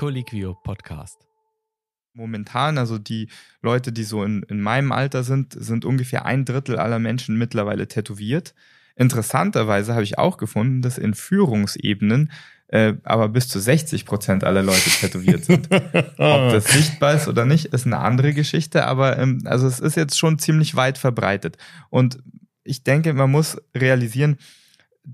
Colliquio Podcast. Momentan, also die Leute, die so in, in meinem Alter sind, sind ungefähr ein Drittel aller Menschen mittlerweile tätowiert. Interessanterweise habe ich auch gefunden, dass in Führungsebenen äh, aber bis zu 60 Prozent aller Leute tätowiert sind. Ob das sichtbar ist oder nicht, ist eine andere Geschichte, aber ähm, also es ist jetzt schon ziemlich weit verbreitet. Und ich denke, man muss realisieren,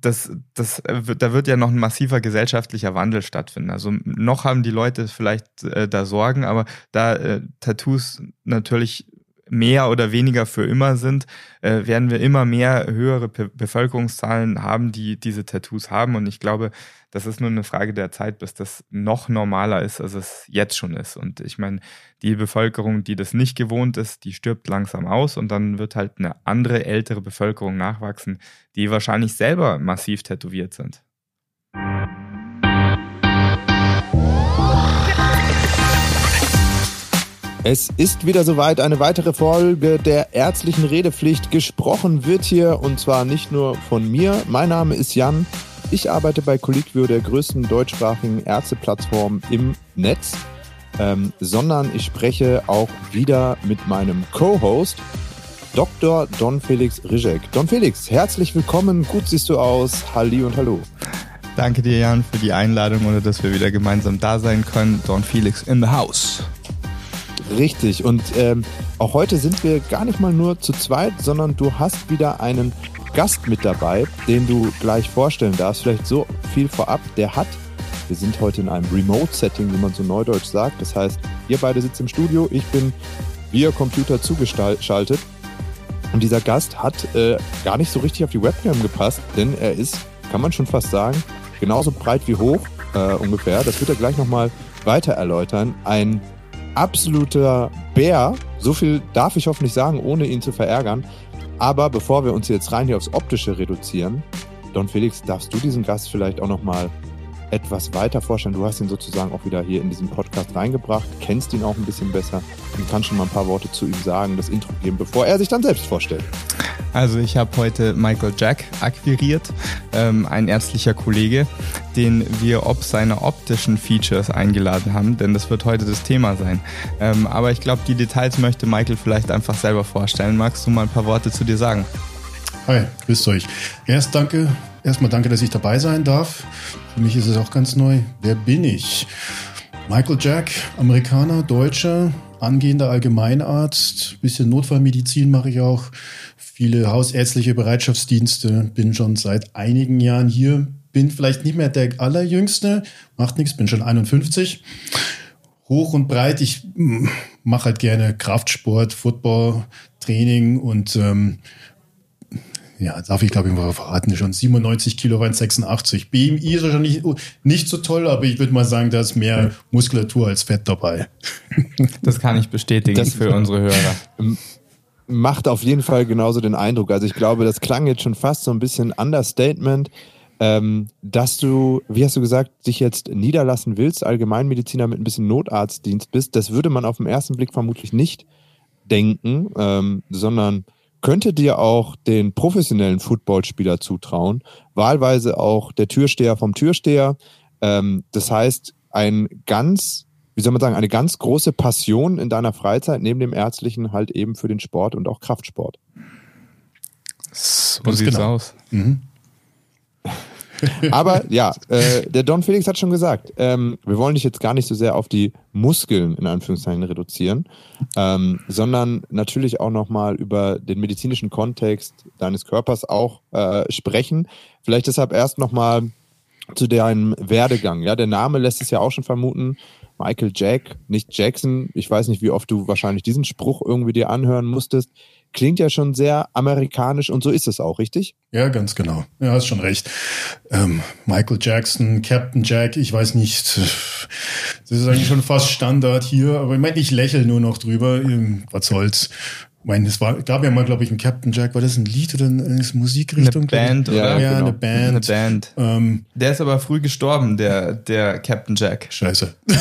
das, das, da wird ja noch ein massiver gesellschaftlicher Wandel stattfinden. Also noch haben die Leute vielleicht äh, da Sorgen, aber da äh, Tattoos natürlich mehr oder weniger für immer sind, äh, werden wir immer mehr höhere Be Bevölkerungszahlen haben, die diese Tattoos haben. Und ich glaube, das ist nur eine Frage der Zeit, bis das noch normaler ist, als es jetzt schon ist. Und ich meine, die Bevölkerung, die das nicht gewohnt ist, die stirbt langsam aus und dann wird halt eine andere ältere Bevölkerung nachwachsen, die wahrscheinlich selber massiv tätowiert sind. Es ist wieder soweit, eine weitere Folge der ärztlichen Redepflicht. Gesprochen wird hier und zwar nicht nur von mir. Mein Name ist Jan. Ich arbeite bei Colliquio, der größten deutschsprachigen Ärzteplattform im Netz, ähm, sondern ich spreche auch wieder mit meinem Co-Host, Dr. Don Felix Rizek. Don Felix, herzlich willkommen. Gut siehst du aus. Halli und hallo. Danke dir, Jan, für die Einladung und dass wir wieder gemeinsam da sein können. Don Felix in the house. Richtig. Und ähm, auch heute sind wir gar nicht mal nur zu zweit, sondern du hast wieder einen Gast mit dabei, den du gleich vorstellen darfst. Vielleicht so viel vorab. Der hat, wir sind heute in einem Remote-Setting, wie man so neudeutsch sagt. Das heißt, ihr beide sitzt im Studio, ich bin via Computer zugeschaltet. Und dieser Gast hat äh, gar nicht so richtig auf die Webcam gepasst, denn er ist, kann man schon fast sagen, genauso breit wie hoch äh, ungefähr. Das wird er gleich nochmal weiter erläutern. Ein absoluter Bär. So viel darf ich hoffentlich sagen, ohne ihn zu verärgern. Aber bevor wir uns jetzt rein hier aufs Optische reduzieren, Don Felix, darfst du diesen Gast vielleicht auch nochmal etwas weiter vorstellen? Du hast ihn sozusagen auch wieder hier in diesen Podcast reingebracht, kennst ihn auch ein bisschen besser und kannst schon mal ein paar Worte zu ihm sagen, das Intro geben, bevor er sich dann selbst vorstellt. Also ich habe heute Michael Jack akquiriert, ähm, ein ärztlicher Kollege, den wir ob seiner optischen Features eingeladen haben, denn das wird heute das Thema sein. Ähm, aber ich glaube, die Details möchte Michael vielleicht einfach selber vorstellen. Magst du mal ein paar Worte zu dir sagen? Hi, grüßt euch. Erst danke, erstmal danke, dass ich dabei sein darf. Für mich ist es auch ganz neu. Wer bin ich? Michael Jack, Amerikaner, Deutscher, angehender Allgemeinarzt, bisschen Notfallmedizin mache ich auch, viele hausärztliche Bereitschaftsdienste, bin schon seit einigen Jahren hier, bin vielleicht nicht mehr der allerjüngste, macht nichts, bin schon 51. Hoch und breit, ich mache halt gerne Kraftsport, Football, Training und ähm, ja, darf ich glaube ich mal verraten, schon 97 Kilo rein 86. BMI ist wahrscheinlich nicht so toll, aber ich würde mal sagen, da ist mehr Muskulatur als Fett dabei. Das kann ich bestätigen das für unsere Hörer. Macht auf jeden Fall genauso den Eindruck. Also ich glaube, das klang jetzt schon fast so ein bisschen Understatement, ähm, dass du, wie hast du gesagt, dich jetzt niederlassen willst, Allgemeinmediziner mit ein bisschen Notarztdienst bist. Das würde man auf den ersten Blick vermutlich nicht denken, ähm, sondern könnte dir auch den professionellen Footballspieler zutrauen, wahlweise auch der Türsteher vom Türsteher. Ähm, das heißt, ein ganz, wie soll man sagen, eine ganz große Passion in deiner Freizeit neben dem Ärztlichen halt eben für den Sport und auch Kraftsport. So sieht's genau. aus. Mhm. Aber ja, äh, der Don Felix hat schon gesagt, ähm, wir wollen dich jetzt gar nicht so sehr auf die Muskeln in Anführungszeichen reduzieren, ähm, sondern natürlich auch nochmal über den medizinischen Kontext deines Körpers auch äh, sprechen. Vielleicht deshalb erst nochmal zu deinem Werdegang. Ja, der Name lässt es ja auch schon vermuten. Michael Jack, nicht Jackson. Ich weiß nicht, wie oft du wahrscheinlich diesen Spruch irgendwie dir anhören musstest klingt ja schon sehr amerikanisch und so ist es auch, richtig? Ja, ganz genau. Ja, hast schon recht. Ähm, Michael Jackson, Captain Jack, ich weiß nicht. Das ist eigentlich schon fast Standard hier, aber ich meine, ich lächle nur noch drüber. Ähm, was soll's? Ich meine, es war, gab ja mal, glaube ich, ein Captain Jack, war das ein Lied oder eine Musikrichtung? Eine Band, oder? Ja, ja genau. eine Band. Eine Band. Ähm, der ist aber früh gestorben, der, der Captain Jack. Scheiße.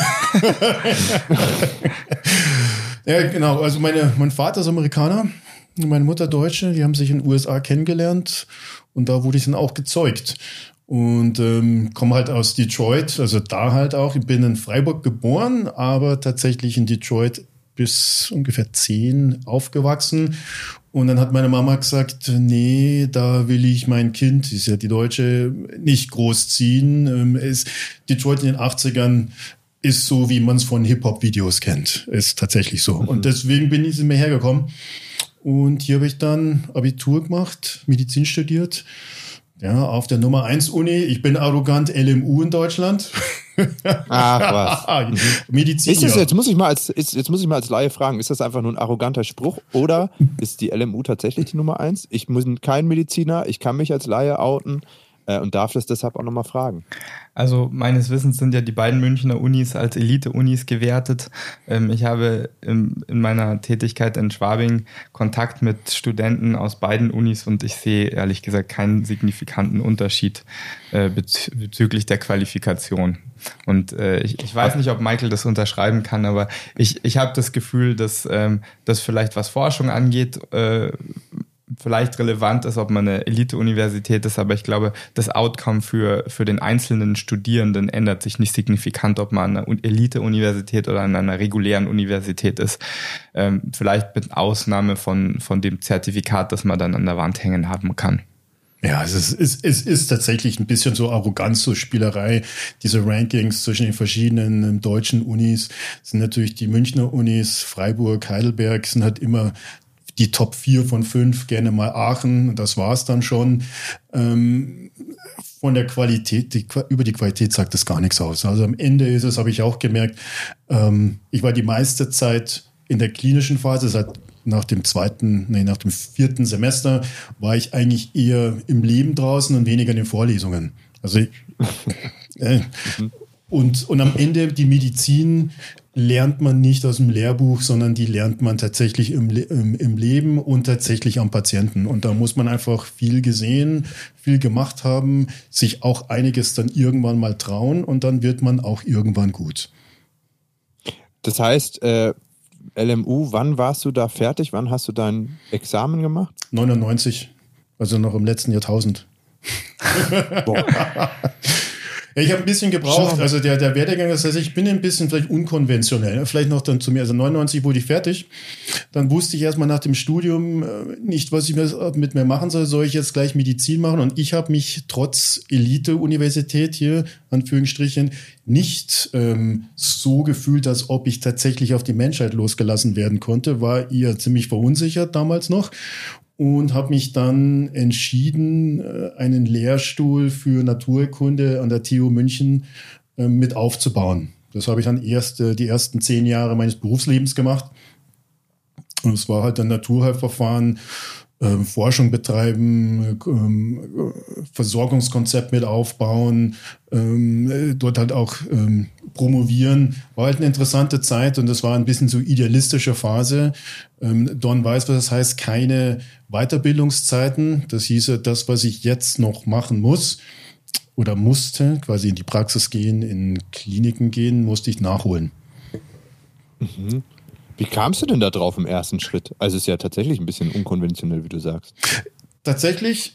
ja, genau. Also meine, mein Vater ist Amerikaner meine Mutter Deutsche, die haben sich in den USA kennengelernt und da wurde ich dann auch gezeugt. und ähm, komme halt aus Detroit, also da halt auch. Ich bin in Freiburg geboren, aber tatsächlich in Detroit bis ungefähr zehn aufgewachsen. Und dann hat meine Mama gesagt, nee, da will ich mein Kind, ist ja die Deutsche, nicht großziehen. Ähm, ist Detroit in den 80ern ist so, wie man es von Hip-Hop-Videos kennt. Ist tatsächlich so. Mhm. Und deswegen bin ich mir hergekommen. Und hier habe ich dann Abitur gemacht, Medizin studiert ja, auf der Nummer 1 Uni. Ich bin arrogant LMU in Deutschland. Ach was. Medizin. Ist das, jetzt muss ich mal als ist, jetzt muss ich mal als Laie fragen, ist das einfach nur ein arroganter Spruch oder ist die LMU tatsächlich die Nummer 1? Ich bin kein Mediziner, ich kann mich als Laie outen äh, und darf das deshalb auch nochmal fragen. Also meines Wissens sind ja die beiden Münchner Unis als Elite-Unis gewertet. Ähm, ich habe in meiner Tätigkeit in Schwabing Kontakt mit Studenten aus beiden Unis und ich sehe ehrlich gesagt keinen signifikanten Unterschied äh, bezüglich der Qualifikation. Und äh, ich, ich weiß nicht, ob Michael das unterschreiben kann, aber ich, ich habe das Gefühl, dass ähm, das vielleicht was Forschung angeht, vielleicht relevant ist, ob man eine Elite-Universität ist, aber ich glaube, das Outcome für, für den einzelnen Studierenden ändert sich nicht signifikant, ob man an einer Elite-Universität oder an einer regulären Universität ist. Ähm, vielleicht mit Ausnahme von, von dem Zertifikat, das man dann an der Wand hängen haben kann. Ja, es ist, es, es ist tatsächlich ein bisschen so Arroganz, so Spielerei. Diese Rankings zwischen den verschiedenen ähm, deutschen Unis sind natürlich die Münchner Unis, Freiburg, Heidelberg sind halt immer die Top 4 von 5, gerne mal Aachen, das war's dann schon. Ähm, von der Qualität, die, über die Qualität sagt das gar nichts aus. Also am Ende ist es, habe ich auch gemerkt, ähm, ich war die meiste Zeit in der klinischen Phase, seit nach dem zweiten, nee, nach dem vierten Semester war ich eigentlich eher im Leben draußen und weniger in den Vorlesungen. Also ich, äh, und, und am Ende die Medizin lernt man nicht aus dem Lehrbuch, sondern die lernt man tatsächlich im, im, im, Leben und tatsächlich am Patienten. Und da muss man einfach viel gesehen, viel gemacht haben, sich auch einiges dann irgendwann mal trauen und dann wird man auch irgendwann gut. Das heißt, äh, LMU, wann warst du da fertig? Wann hast du dein Examen gemacht? 99, also noch im letzten Jahrtausend. Boah. Ja, ich habe ein bisschen gebraucht. Also der, der Werdegang, das heißt, ich bin ein bisschen vielleicht unkonventionell. Vielleicht noch dann zu mir. Also 99 wurde ich fertig. Dann wusste ich erstmal nach dem Studium äh, nicht, was ich mit mir machen soll. Soll ich jetzt gleich Medizin machen? Und ich habe mich trotz Elite-Universität hier, Anführungsstrichen, nicht ähm, so gefühlt, als ob ich tatsächlich auf die Menschheit losgelassen werden konnte. War eher ziemlich verunsichert damals noch und habe mich dann entschieden, äh, einen Lehrstuhl für Naturkunde an der TU München äh, mit aufzubauen. Das habe ich dann erst äh, die ersten zehn Jahre meines Berufslebens gemacht. Und es war halt ein Naturheilverfahren, ähm, Forschung betreiben, ähm, Versorgungskonzept mit aufbauen, ähm, dort halt auch promovieren. War halt eine interessante Zeit und das war ein bisschen so idealistische Phase. Don weiß, was das heißt, keine Weiterbildungszeiten. Das hieße, das, was ich jetzt noch machen muss oder musste, quasi in die Praxis gehen, in Kliniken gehen, musste ich nachholen. Mhm. Wie kamst du denn da drauf im ersten Schritt? Also es ist ja tatsächlich ein bisschen unkonventionell, wie du sagst. Tatsächlich,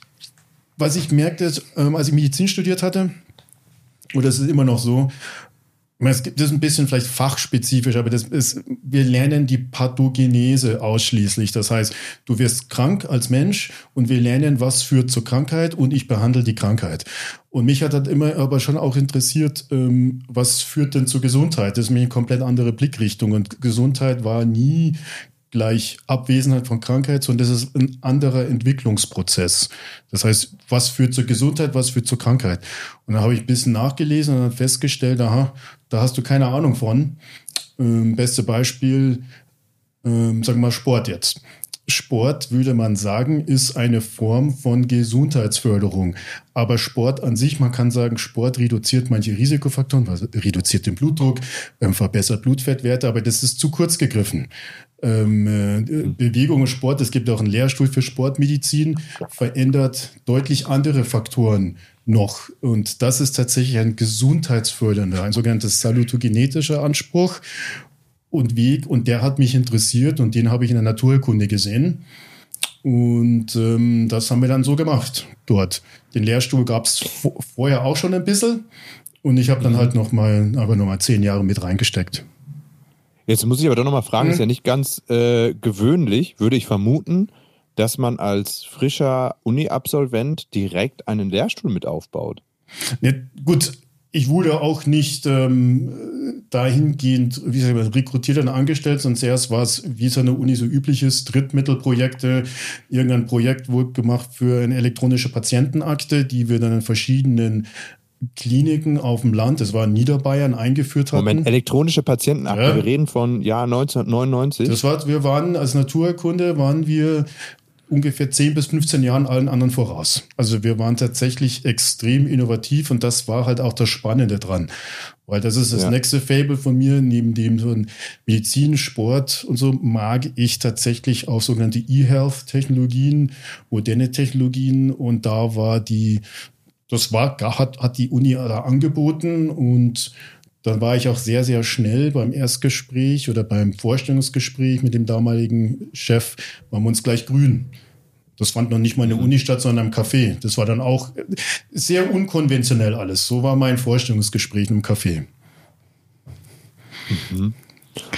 was ich merkte, ähm, als ich Medizin studiert hatte, oder es ist immer noch so, es gibt das ein bisschen vielleicht fachspezifisch, aber das ist, wir lernen die Pathogenese ausschließlich. Das heißt, du wirst krank als Mensch und wir lernen, was führt zur Krankheit und ich behandle die Krankheit. Und mich hat das immer aber schon auch interessiert, ähm, was führt denn zur Gesundheit? Das ist mir eine komplett andere Blickrichtung und Gesundheit war nie gleich Abwesenheit von Krankheit, sondern das ist ein anderer Entwicklungsprozess. Das heißt, was führt zur Gesundheit, was führt zur Krankheit? Und da habe ich ein bisschen nachgelesen und dann festgestellt, aha, da hast du keine Ahnung von. Ähm, beste Beispiel, ähm, sagen wir mal Sport jetzt. Sport, würde man sagen, ist eine Form von Gesundheitsförderung. Aber Sport an sich, man kann sagen, Sport reduziert manche Risikofaktoren, reduziert den Blutdruck, ähm, verbessert Blutfettwerte, aber das ist zu kurz gegriffen. Ähm, äh, Bewegung und Sport, es gibt auch einen Lehrstuhl für Sportmedizin, verändert deutlich andere Faktoren noch. Und das ist tatsächlich ein gesundheitsfördernder, ein sogenanntes salutogenetischer Anspruch und Weg. Und der hat mich interessiert und den habe ich in der Naturkunde gesehen. Und ähm, das haben wir dann so gemacht dort. Den Lehrstuhl gab es vorher auch schon ein bisschen. Und ich habe dann mhm. halt noch mal, aber noch mal zehn Jahre mit reingesteckt. Jetzt muss ich aber doch noch mal fragen, mhm. ist ja nicht ganz äh, gewöhnlich, würde ich vermuten, dass man als frischer Uni-Absolvent direkt einen Lehrstuhl mit aufbaut. Ja, gut, ich wurde auch nicht ähm, dahingehend, wie gesagt, rekrutiert und angestellt, sondern zuerst war es, wie es an der Uni so üblich ist, Drittmittelprojekte. Irgendein Projekt wurde gemacht für eine elektronische Patientenakte, die wir dann in verschiedenen Kliniken auf dem Land, das war in Niederbayern, eingeführt hatten. Moment, elektronische Patientenakte, ja. wir reden von Jahr 1999. Das war, wir waren als Naturerkunde, waren wir ungefähr 10 bis 15 Jahren allen anderen voraus. Also wir waren tatsächlich extrem innovativ und das war halt auch das Spannende dran. Weil das ist das ja. nächste Fable von mir, neben dem so ein Medizin, Sport und so, mag ich tatsächlich auch sogenannte E-Health-Technologien, moderne Technologien und da war die, das war, hat, hat die Uni da angeboten und dann war ich auch sehr, sehr schnell beim Erstgespräch oder beim Vorstellungsgespräch mit dem damaligen Chef, waren wir uns gleich grün. Das fand noch nicht mal in der mhm. Uni statt, sondern im Café. Das war dann auch sehr unkonventionell alles. So war mein Vorstellungsgespräch im Café. Mhm.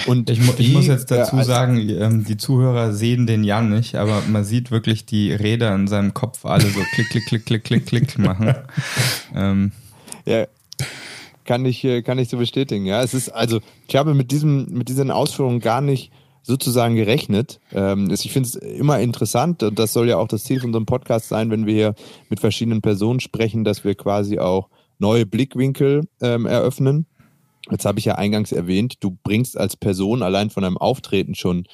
Und ich, ich, muss jetzt dazu sagen, ähm, die Zuhörer sehen den Jan nicht, aber man sieht wirklich die Räder in seinem Kopf alle so klick, klick, klick, klick, klick, klick machen. ähm. Ja, kann ich, äh, kann ich so bestätigen. Ja, es ist also, ich habe mit diesem, mit diesen Ausführungen gar nicht sozusagen gerechnet. Ähm, ich finde es immer interessant und das soll ja auch das Ziel von unserem Podcast sein, wenn wir hier mit verschiedenen Personen sprechen, dass wir quasi auch neue Blickwinkel ähm, eröffnen. Jetzt habe ich ja eingangs erwähnt, du bringst als Person allein von deinem Auftreten schon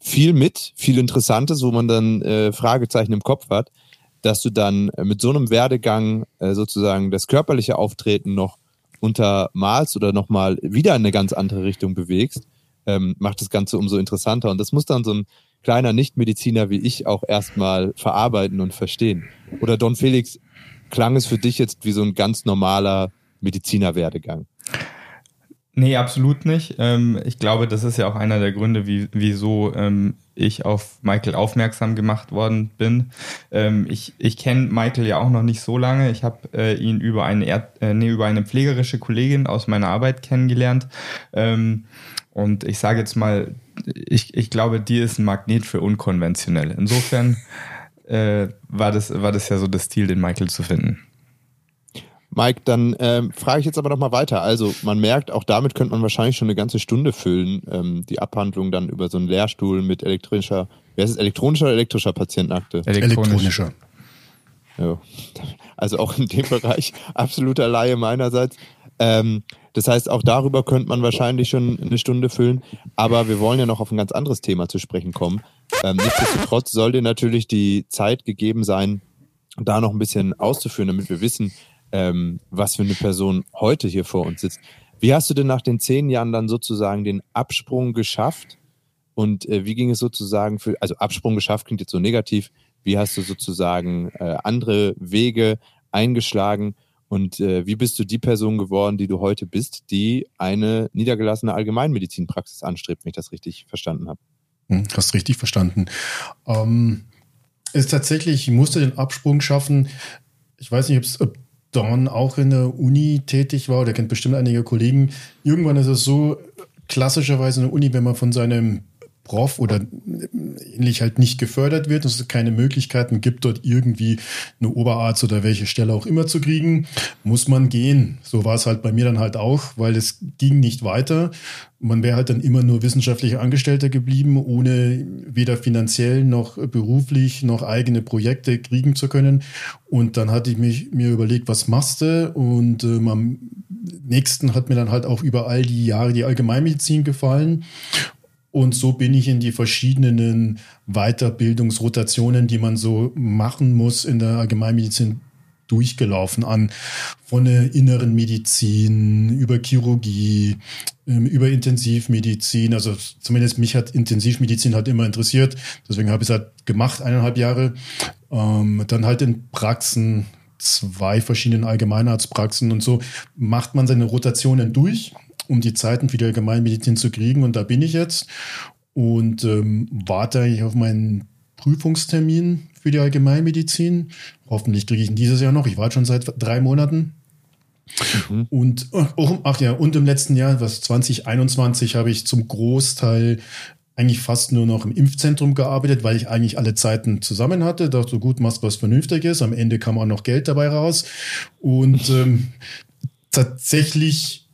viel mit, viel Interessantes, wo man dann äh, Fragezeichen im Kopf hat, dass du dann mit so einem Werdegang äh, sozusagen das körperliche Auftreten noch untermalst oder nochmal wieder in eine ganz andere Richtung bewegst, ähm, macht das Ganze umso interessanter. Und das muss dann so ein kleiner Nichtmediziner wie ich auch erstmal verarbeiten und verstehen. Oder Don Felix, klang es für dich jetzt wie so ein ganz normaler Medizinerwerdegang? Nee, absolut nicht. Ähm, ich glaube, das ist ja auch einer der Gründe, wie, wieso ähm, ich auf Michael aufmerksam gemacht worden bin. Ähm, ich ich kenne Michael ja auch noch nicht so lange. Ich habe äh, ihn über eine, Erd äh, nee, über eine pflegerische Kollegin aus meiner Arbeit kennengelernt. Ähm, und ich sage jetzt mal, ich, ich glaube, die ist ein Magnet für unkonventionell. Insofern äh, war, das, war das ja so das Ziel, den Michael zu finden. Mike, dann ähm, frage ich jetzt aber noch mal weiter. Also man merkt, auch damit könnte man wahrscheinlich schon eine ganze Stunde füllen, ähm, die Abhandlung dann über so einen Lehrstuhl mit elektronischer, wer ist es, elektronischer oder elektrischer Patientenakte? Elektronischer. Ja. Also auch in dem Bereich absoluter Laie meinerseits. Ähm, das heißt, auch darüber könnte man wahrscheinlich schon eine Stunde füllen. Aber wir wollen ja noch auf ein ganz anderes Thema zu sprechen kommen. Ähm, nichtsdestotrotz soll dir natürlich die Zeit gegeben sein, da noch ein bisschen auszuführen, damit wir wissen, ähm, was für eine Person heute hier vor uns sitzt. Wie hast du denn nach den zehn Jahren dann sozusagen den Absprung geschafft? Und äh, wie ging es sozusagen für, also Absprung geschafft klingt jetzt so negativ. Wie hast du sozusagen äh, andere Wege eingeschlagen? Und äh, wie bist du die Person geworden, die du heute bist, die eine niedergelassene Allgemeinmedizinpraxis anstrebt, wenn ich das richtig verstanden habe? Hm, hast richtig verstanden. Ähm, ist tatsächlich, ich musste den Absprung schaffen. Ich weiß nicht, ob Don auch in der Uni tätig war oder kennt bestimmt einige Kollegen. Irgendwann ist es so, klassischerweise in der Uni, wenn man von seinem Prof oder ähnlich halt nicht gefördert wird, dass es keine Möglichkeiten gibt, dort irgendwie eine Oberarzt oder welche Stelle auch immer zu kriegen, muss man gehen. So war es halt bei mir dann halt auch, weil es ging nicht weiter. Man wäre halt dann immer nur wissenschaftlicher Angestellter geblieben, ohne weder finanziell noch beruflich noch eigene Projekte kriegen zu können. Und dann hatte ich mich, mir überlegt, was machst du? Und ähm, am nächsten hat mir dann halt auch über all die Jahre die Allgemeinmedizin gefallen. Und so bin ich in die verschiedenen Weiterbildungsrotationen, die man so machen muss in der Allgemeinmedizin durchgelaufen an von der inneren Medizin über Chirurgie, ähm, über Intensivmedizin. Also zumindest mich hat Intensivmedizin halt immer interessiert. Deswegen habe ich es halt gemacht, eineinhalb Jahre. Ähm, dann halt in Praxen, zwei verschiedenen Allgemeinarztpraxen und so macht man seine Rotationen durch, um die Zeiten für die Allgemeinmedizin zu kriegen. Und da bin ich jetzt und ähm, warte eigentlich auf meinen Prüfungstermin für die Allgemeinmedizin. Hoffentlich kriege ich ihn dieses Jahr noch. Ich warte schon seit drei Monaten. Mhm. Und oh, ach ja, und im letzten Jahr, was 2021, habe ich zum Großteil eigentlich fast nur noch im Impfzentrum gearbeitet, weil ich eigentlich alle Zeiten zusammen hatte. Dachte, gut, machst was Vernünftiges. Am Ende kam auch noch Geld dabei raus. Und ähm, tatsächlich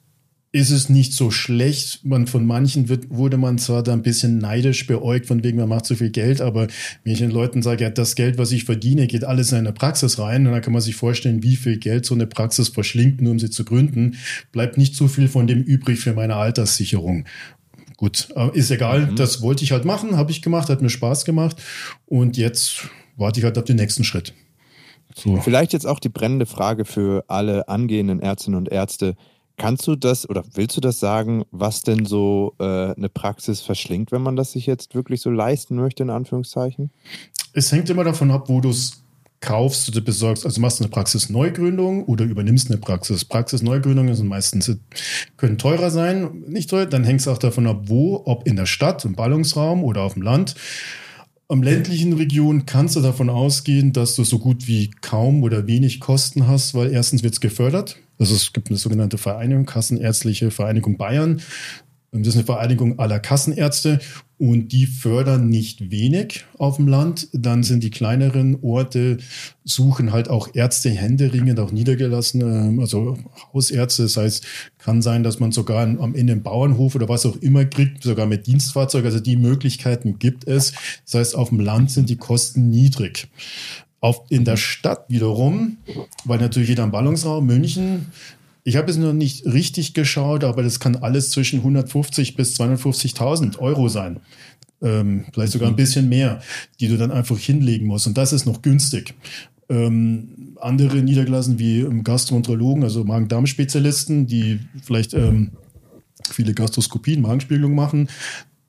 ist es nicht so schlecht. Man, von manchen wird, wurde man zwar da ein bisschen neidisch beäugt, von wegen, man macht so viel Geld, aber wenn ich den Leuten sage, ja, das Geld, was ich verdiene, geht alles in eine Praxis rein, und dann kann man sich vorstellen, wie viel Geld so eine Praxis verschlingt, nur um sie zu gründen, bleibt nicht so viel von dem übrig für meine Alterssicherung. Gut, ist egal, mhm. das wollte ich halt machen, habe ich gemacht, hat mir Spaß gemacht und jetzt warte ich halt auf den nächsten Schritt. So. Vielleicht jetzt auch die brennende Frage für alle angehenden Ärztinnen und Ärzte. Kannst du das oder willst du das sagen, was denn so äh, eine Praxis verschlingt, wenn man das sich jetzt wirklich so leisten möchte, in Anführungszeichen? Es hängt immer davon ab, wo du es kaufst oder besorgst. Also machst du eine Praxisneugründung oder übernimmst eine Praxis. Praxisneugründungen sind meistens, können teurer sein, nicht teuer. Dann hängt es auch davon ab, wo, ob in der Stadt, im Ballungsraum oder auf dem Land. Am ländlichen Region kannst du davon ausgehen, dass du so gut wie kaum oder wenig Kosten hast, weil erstens wird es gefördert. Also es gibt eine sogenannte Vereinigung, Kassenärztliche Vereinigung Bayern. Das ist eine Vereinigung aller Kassenärzte und die fördern nicht wenig auf dem Land. Dann sind die kleineren Orte, suchen halt auch Ärzte händeringend, auch niedergelassene, also Hausärzte. Das heißt, kann sein, dass man sogar am Ende einen Bauernhof oder was auch immer kriegt, sogar mit Dienstfahrzeug. Also die Möglichkeiten gibt es. Das heißt, auf dem Land sind die Kosten niedrig. Auf, in der Stadt wiederum, weil natürlich jeder im Ballungsraum, München, ich habe es noch nicht richtig geschaut, aber das kann alles zwischen 150 bis 250.000 Euro sein. Ähm, vielleicht sogar ein mhm. bisschen mehr, die du dann einfach hinlegen musst. Und das ist noch günstig. Ähm, andere niedergelassen wie Gastroenterologen, also Magen-Darm-Spezialisten, die vielleicht ähm, viele Gastroskopien, Magenspiegelung machen,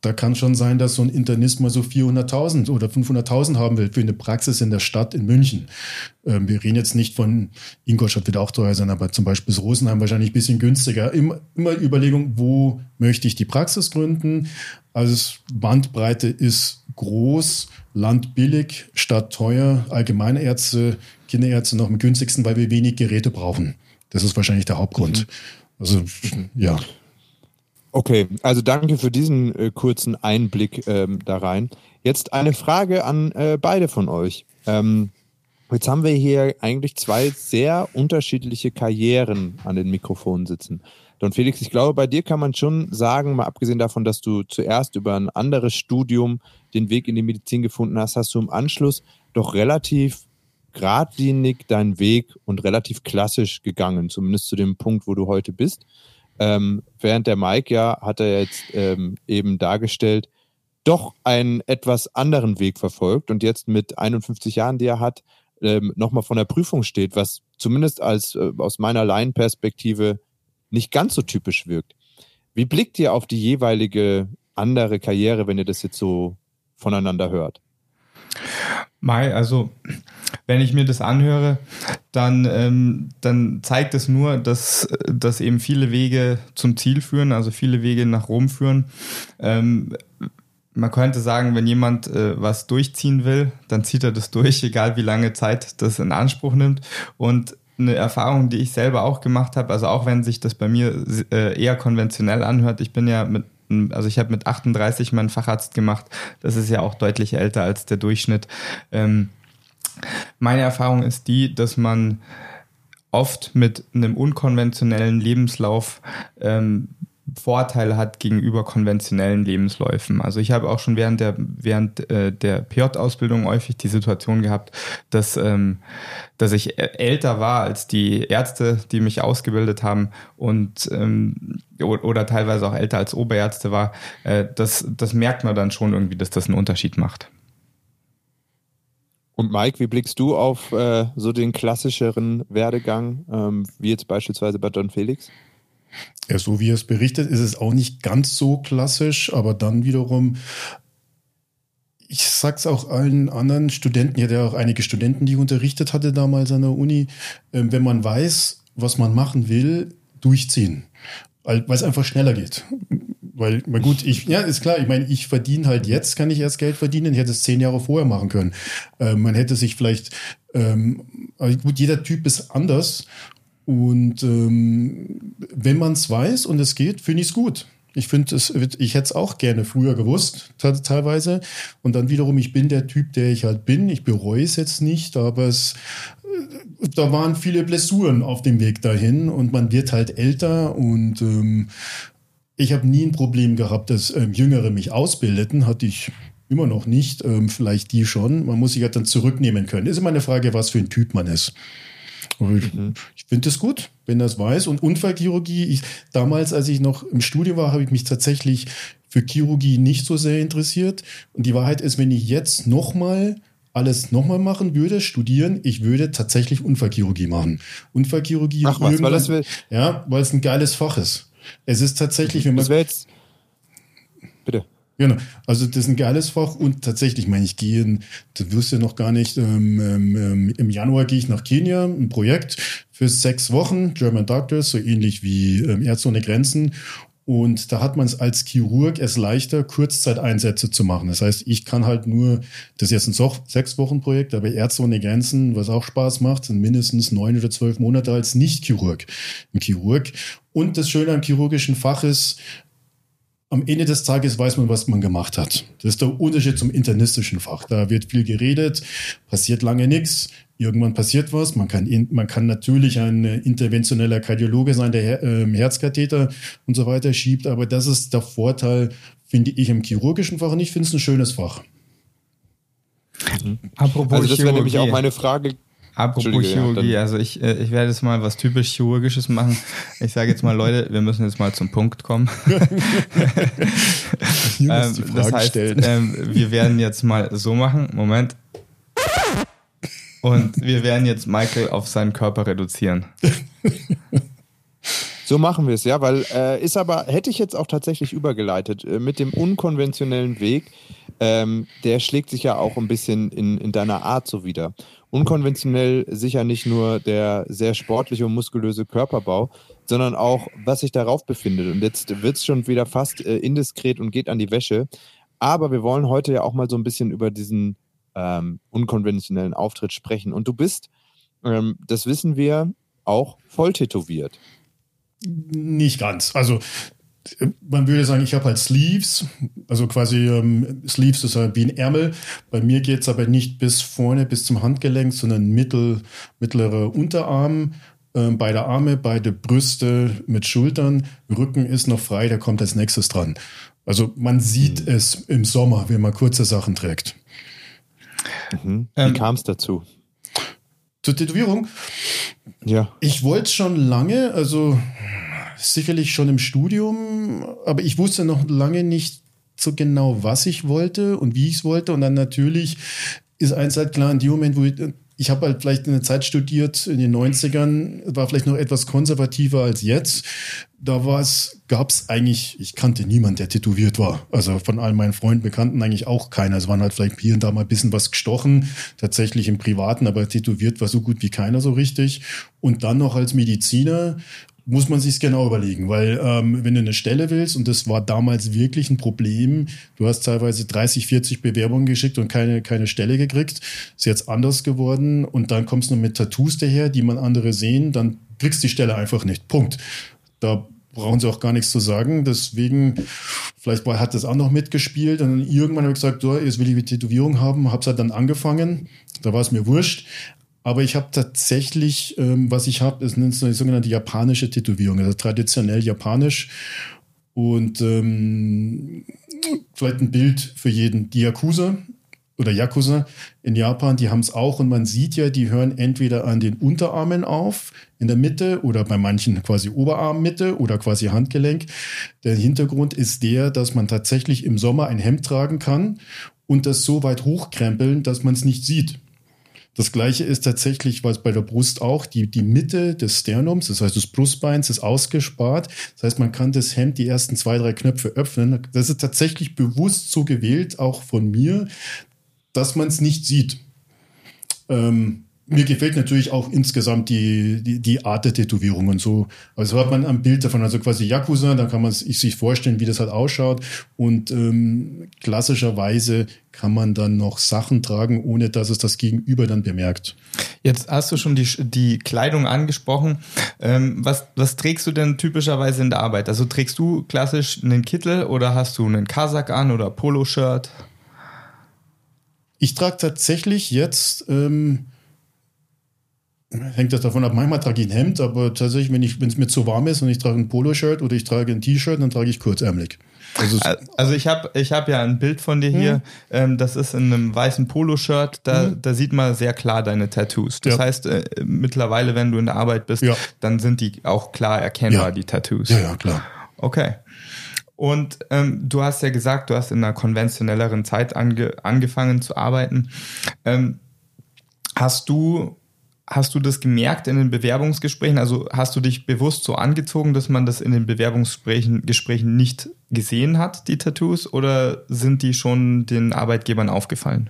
da kann schon sein, dass so ein Internist mal so 400.000 oder 500.000 haben will für eine Praxis in der Stadt in München. Ähm, wir reden jetzt nicht von Ingolstadt wird auch teuer sein, aber zum Beispiel das Rosenheim wahrscheinlich ein bisschen günstiger. Immer, immer Überlegung, wo möchte ich die Praxis gründen? Also Bandbreite ist groß, Land billig, Stadt teuer, Allgemeinärzte, Kinderärzte noch am günstigsten, weil wir wenig Geräte brauchen. Das ist wahrscheinlich der Hauptgrund. Mhm. Also ja. Okay, also danke für diesen äh, kurzen Einblick ähm, da rein. Jetzt eine Frage an äh, beide von euch. Ähm, jetzt haben wir hier eigentlich zwei sehr unterschiedliche Karrieren an den Mikrofonen sitzen. Don Felix, ich glaube, bei dir kann man schon sagen, mal abgesehen davon, dass du zuerst über ein anderes Studium den Weg in die Medizin gefunden hast, hast du im Anschluss doch relativ geradlinig deinen Weg und relativ klassisch gegangen, zumindest zu dem Punkt, wo du heute bist. Ähm, während der Mike ja, hat er jetzt ähm, eben dargestellt, doch einen etwas anderen Weg verfolgt und jetzt mit 51 Jahren, die er hat, ähm, nochmal von der Prüfung steht, was zumindest als äh, aus meiner Laienperspektive nicht ganz so typisch wirkt. Wie blickt ihr auf die jeweilige andere Karriere, wenn ihr das jetzt so voneinander hört? Mai, also wenn ich mir das anhöre, dann, ähm, dann zeigt es nur, dass, dass eben viele Wege zum Ziel führen, also viele Wege nach Rom führen. Ähm, man könnte sagen, wenn jemand äh, was durchziehen will, dann zieht er das durch, egal wie lange Zeit das in Anspruch nimmt. Und eine Erfahrung, die ich selber auch gemacht habe, also auch wenn sich das bei mir äh, eher konventionell anhört, ich bin ja mit also ich habe mit 38 meinen Facharzt gemacht. Das ist ja auch deutlich älter als der Durchschnitt. Ähm, meine Erfahrung ist die, dass man oft mit einem unkonventionellen Lebenslauf ähm, Vorteile hat gegenüber konventionellen Lebensläufen. Also ich habe auch schon während der während äh, der PJ-Ausbildung häufig die Situation gehabt, dass ähm, dass ich älter war als die Ärzte, die mich ausgebildet haben und ähm, oder teilweise auch älter als Oberärzte war. Äh, das das merkt man dann schon irgendwie, dass das einen Unterschied macht. Und Mike, wie blickst du auf äh, so den klassischeren Werdegang, ähm, wie jetzt beispielsweise bei Don Felix? Ja, so wie er es berichtet, ist es auch nicht ganz so klassisch, aber dann wiederum, ich sag's auch allen anderen Studenten, ich hatte ja auch einige Studenten, die ich unterrichtet hatte damals an der Uni, äh, wenn man weiß, was man machen will, durchziehen weil es einfach schneller geht weil, na gut, ich, ja, ist klar, ich meine, ich verdiene halt jetzt, kann ich erst Geld verdienen, ich hätte es zehn Jahre vorher machen können. Äh, man hätte sich vielleicht, ähm, gut, jeder Typ ist anders und ähm, wenn man es weiß und es geht, finde ich es gut. Ich finde, ich hätte es auch gerne früher gewusst, teilweise. Und dann wiederum, ich bin der Typ, der ich halt bin. Ich bereue es jetzt nicht, aber es, äh, da waren viele Blessuren auf dem Weg dahin und man wird halt älter und ähm, ich habe nie ein Problem gehabt, dass ähm, Jüngere mich ausbildeten, hatte ich immer noch nicht, ähm, vielleicht die schon. Man muss sich ja dann zurücknehmen können. Ist immer eine Frage, was für ein Typ man ist. Mhm. Ich finde es gut, wenn das weiß. Und Unfallchirurgie, ich, damals, als ich noch im Studium war, habe ich mich tatsächlich für Chirurgie nicht so sehr interessiert. Und die Wahrheit ist, wenn ich jetzt nochmal alles nochmal machen würde, studieren, ich würde tatsächlich Unfallchirurgie machen. Unfallchirurgie. Ach was, weil das will. Ja, weil es ein geiles Fach ist. Es ist tatsächlich, wenn man. Das jetzt. Bitte. Genau. Also das ist ein geiles Fach und tatsächlich, ich meine, ich gehe, in, du wirst ja noch gar nicht, ähm, ähm, im Januar gehe ich nach Kenia, ein Projekt für sechs Wochen, German Doctors, so ähnlich wie ähm, Ärzte ohne Grenzen. Und da hat man es als Chirurg es leichter, Kurzzeiteinsätze zu machen. Das heißt, ich kann halt nur, das ist jetzt ein sechs Wochen Projekt, aber Ärzte ohne Grenzen, was auch Spaß macht, sind mindestens neun oder zwölf Monate als Nicht-Chirurg. Ein Chirurg. Und das Schöne am chirurgischen Fach ist, am Ende des Tages weiß man, was man gemacht hat. Das ist der Unterschied zum internistischen Fach. Da wird viel geredet, passiert lange nichts. Irgendwann passiert was. Man kann, man kann natürlich ein interventioneller Kardiologe sein, der äh, Herzkatheter und so weiter schiebt. Aber das ist der Vorteil, finde ich, im chirurgischen Fach. Und ich finde es ein schönes Fach. Mhm. Apropos also das wäre nämlich auch meine Frage Apropos Chirurgie, ja, also ich, äh, ich werde jetzt mal was typisch Chirurgisches machen. Ich sage jetzt mal, Leute, wir müssen jetzt mal zum Punkt kommen. ähm, das heißt, ähm, wir werden jetzt mal so machen. Moment. Und wir werden jetzt Michael auf seinen Körper reduzieren. So machen wir es, ja, weil äh, ist aber, hätte ich jetzt auch tatsächlich übergeleitet, äh, mit dem unkonventionellen Weg, ähm, der schlägt sich ja auch ein bisschen in, in deiner Art so wieder. Unkonventionell sicher nicht nur der sehr sportliche und muskulöse Körperbau, sondern auch, was sich darauf befindet. Und jetzt wird es schon wieder fast äh, indiskret und geht an die Wäsche. Aber wir wollen heute ja auch mal so ein bisschen über diesen ähm, unkonventionellen Auftritt sprechen. Und du bist, ähm, das wissen wir, auch voll tätowiert. Nicht ganz. Also man würde sagen, ich habe halt Sleeves, also quasi ähm, Sleeves ist halt wie ein Ärmel. Bei mir geht es aber nicht bis vorne, bis zum Handgelenk, sondern mittel, mittlerer Unterarm, äh, beide Arme, beide Brüste mit Schultern. Rücken ist noch frei, der kommt als nächstes dran. Also man sieht mhm. es im Sommer, wenn man kurze Sachen trägt. Mhm. Wie ähm, kam es dazu? Zur Tätowierung? Ja. Ich wollte es schon lange, also sicherlich schon im Studium, aber ich wusste noch lange nicht so genau, was ich wollte und wie ich es wollte. Und dann natürlich ist eins halt klar, in dem Moment, wo ich, ich habe halt vielleicht eine Zeit studiert in den 90ern, war vielleicht noch etwas konservativer als jetzt. Da war es, gab es eigentlich, ich kannte niemanden, der tätowiert war. Also von all meinen Freunden, Bekannten eigentlich auch keiner. Es waren halt vielleicht hier und da mal ein bisschen was gestochen, tatsächlich im Privaten, aber tätowiert war so gut wie keiner so richtig. Und dann noch als Mediziner muss man sich genau überlegen, weil ähm, wenn du eine Stelle willst, und das war damals wirklich ein Problem, du hast teilweise 30, 40 Bewerbungen geschickt und keine, keine Stelle gekriegt, ist jetzt anders geworden und dann kommst du mit Tattoos daher, die man andere sehen, dann kriegst du die Stelle einfach nicht. Punkt. Da brauchen sie auch gar nichts zu sagen. Deswegen, vielleicht hat das auch noch mitgespielt. Und irgendwann habe ich gesagt, so, jetzt will ich eine Tätowierung haben, habe es halt dann angefangen. Da war es mir wurscht. Aber ich habe tatsächlich, ähm, was ich habe, ist eine sogenannte japanische Tätowierung, also traditionell japanisch. Und ähm, vielleicht ein Bild für jeden. Die Yakuza oder Yakuza in Japan, die haben es auch und man sieht ja, die hören entweder an den Unterarmen auf, in der Mitte oder bei manchen quasi Oberarmmitte oder quasi Handgelenk. Der Hintergrund ist der, dass man tatsächlich im Sommer ein Hemd tragen kann und das so weit hochkrempeln, dass man es nicht sieht. Das gleiche ist tatsächlich, was bei der Brust auch, die, die Mitte des Sternums, das heißt des Brustbeins, ist ausgespart. Das heißt, man kann das Hemd die ersten zwei, drei Knöpfe öffnen. Das ist tatsächlich bewusst so gewählt, auch von mir, dass man es nicht sieht. Ähm, mir gefällt natürlich auch insgesamt die, die, die Art der Tätowierung und so. Also hat man ein Bild davon, also quasi Yakuza, da kann man sich vorstellen, wie das halt ausschaut. Und ähm, klassischerweise kann man dann noch Sachen tragen, ohne dass es das Gegenüber dann bemerkt. Jetzt hast du schon die, die Kleidung angesprochen. Ähm, was, was trägst du denn typischerweise in der Arbeit? Also trägst du klassisch einen Kittel oder hast du einen Kasak an oder Poloshirt? Ich trage tatsächlich jetzt ähm, hängt das davon ab. Manchmal trage ich ein Hemd, aber tatsächlich, wenn ich, wenn es mir zu warm ist und ich trage ein Poloshirt oder ich trage ein T-Shirt, dann trage ich kurzärmelig. Also, also ich habe ich hab ja ein Bild von dir hier. Mhm. Ähm, das ist in einem weißen Poloshirt. Da, mhm. da sieht man sehr klar deine Tattoos. Das ja. heißt, äh, mittlerweile, wenn du in der Arbeit bist, ja. dann sind die auch klar erkennbar, ja. die Tattoos. Ja, ja, klar. Okay. Und ähm, du hast ja gesagt, du hast in einer konventionelleren Zeit ange angefangen zu arbeiten. Ähm, hast du Hast du das gemerkt in den Bewerbungsgesprächen? Also hast du dich bewusst so angezogen, dass man das in den Bewerbungsgesprächen Gesprächen nicht gesehen hat, die Tattoos, oder sind die schon den Arbeitgebern aufgefallen?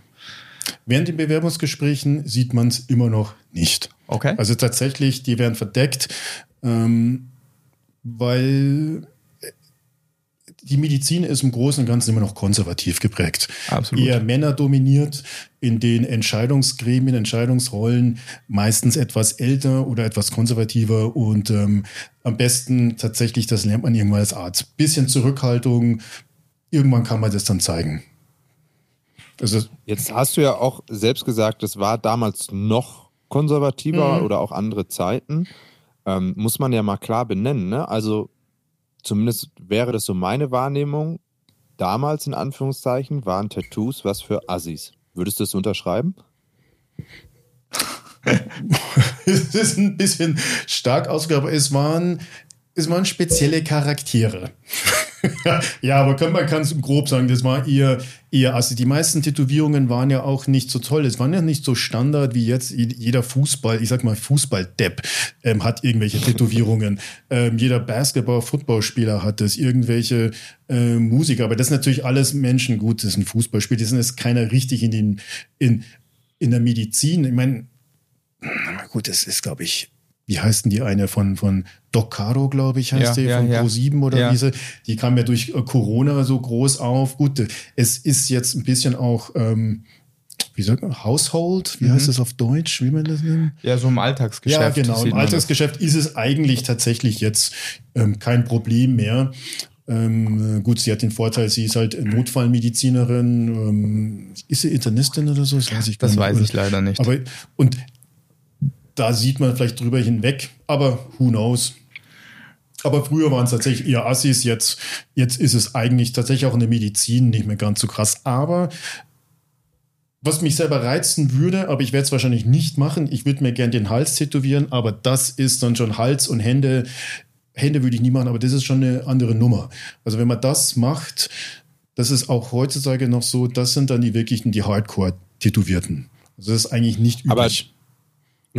Während den Bewerbungsgesprächen sieht man es immer noch nicht. Okay. Also tatsächlich, die werden verdeckt, ähm, weil die Medizin ist im Großen und Ganzen immer noch konservativ geprägt. Absolut. Eher Männer dominiert, in den Entscheidungsgremien, Entscheidungsrollen meistens etwas älter oder etwas konservativer und ähm, am besten tatsächlich, das lernt man irgendwann als Arzt. Bisschen Zurückhaltung, irgendwann kann man das dann zeigen. Also, Jetzt hast du ja auch selbst gesagt, das war damals noch konservativer mhm. oder auch andere Zeiten. Ähm, muss man ja mal klar benennen. Ne? Also zumindest wäre das so meine Wahrnehmung, damals in Anführungszeichen waren Tattoos was für Assis. Würdest du das unterschreiben? es ist ein bisschen stark ausgegeben, aber es waren, es waren spezielle Charaktere. ja, aber man kann es grob sagen, das war eher, eher, also die meisten Tätowierungen waren ja auch nicht so toll. Es waren ja nicht so Standard wie jetzt jeder Fußball, ich sag mal Fußball-Depp ähm, hat irgendwelche Tätowierungen. ähm, jeder Basketball, Footballspieler hat das, irgendwelche äh, Musiker. Aber das ist natürlich alles Menschen. Gut, das ist ein Fußballspiel, das ist keiner richtig in den, in, in der Medizin. Ich meine, gut, das ist, glaube ich, wie heißt denn die eine von, von Doc Caro, glaube ich, heißt ja, die, ja, von ja. Pro7 oder ja. diese. Die kam ja durch äh, Corona so groß auf. Gut, es ist jetzt ein bisschen auch, ähm, wie sagt man, Household, wie mhm. heißt das auf Deutsch, wie man das nennt? Ja, so im Alltagsgeschäft. Ja, genau. Im Alltagsgeschäft ist es eigentlich tatsächlich jetzt ähm, kein Problem mehr. Ähm, gut, sie hat den Vorteil, sie ist halt Notfallmedizinerin. Ähm, ist sie Internistin oder so? Das weiß ich, das weiß ich leider nicht. Aber, und da sieht man vielleicht drüber hinweg, aber who knows. Aber früher waren es tatsächlich eher Assis, jetzt, jetzt ist es eigentlich tatsächlich auch in der Medizin nicht mehr ganz so krass. Aber was mich selber reizen würde, aber ich werde es wahrscheinlich nicht machen, ich würde mir gerne den Hals tätowieren, aber das ist dann schon Hals und Hände. Hände würde ich nie machen, aber das ist schon eine andere Nummer. Also wenn man das macht, das ist auch heutzutage noch so, das sind dann die wirklichen, die Hardcore-Tätowierten. Also das ist eigentlich nicht üblich. Aber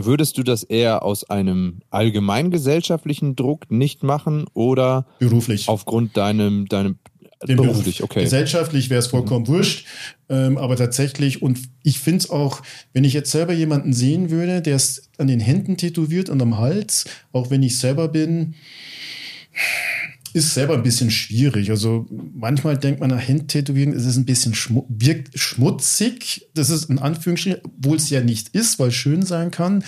Würdest du das eher aus einem allgemeingesellschaftlichen Druck nicht machen oder beruflich aufgrund deinem deinem den beruflich, Beruf. okay. Gesellschaftlich wäre es vollkommen mhm. wurscht, ähm, aber tatsächlich, und ich finde es auch, wenn ich jetzt selber jemanden sehen würde, der es an den Händen tätowiert und am Hals, auch wenn ich selber bin, ist selber ein bisschen schwierig. Also manchmal denkt man, nach Handtätowieren ist es ein bisschen schmu wirkt schmutzig. Das ist in Anführungsstrichen, obwohl es ja nicht ist, weil es schön sein kann.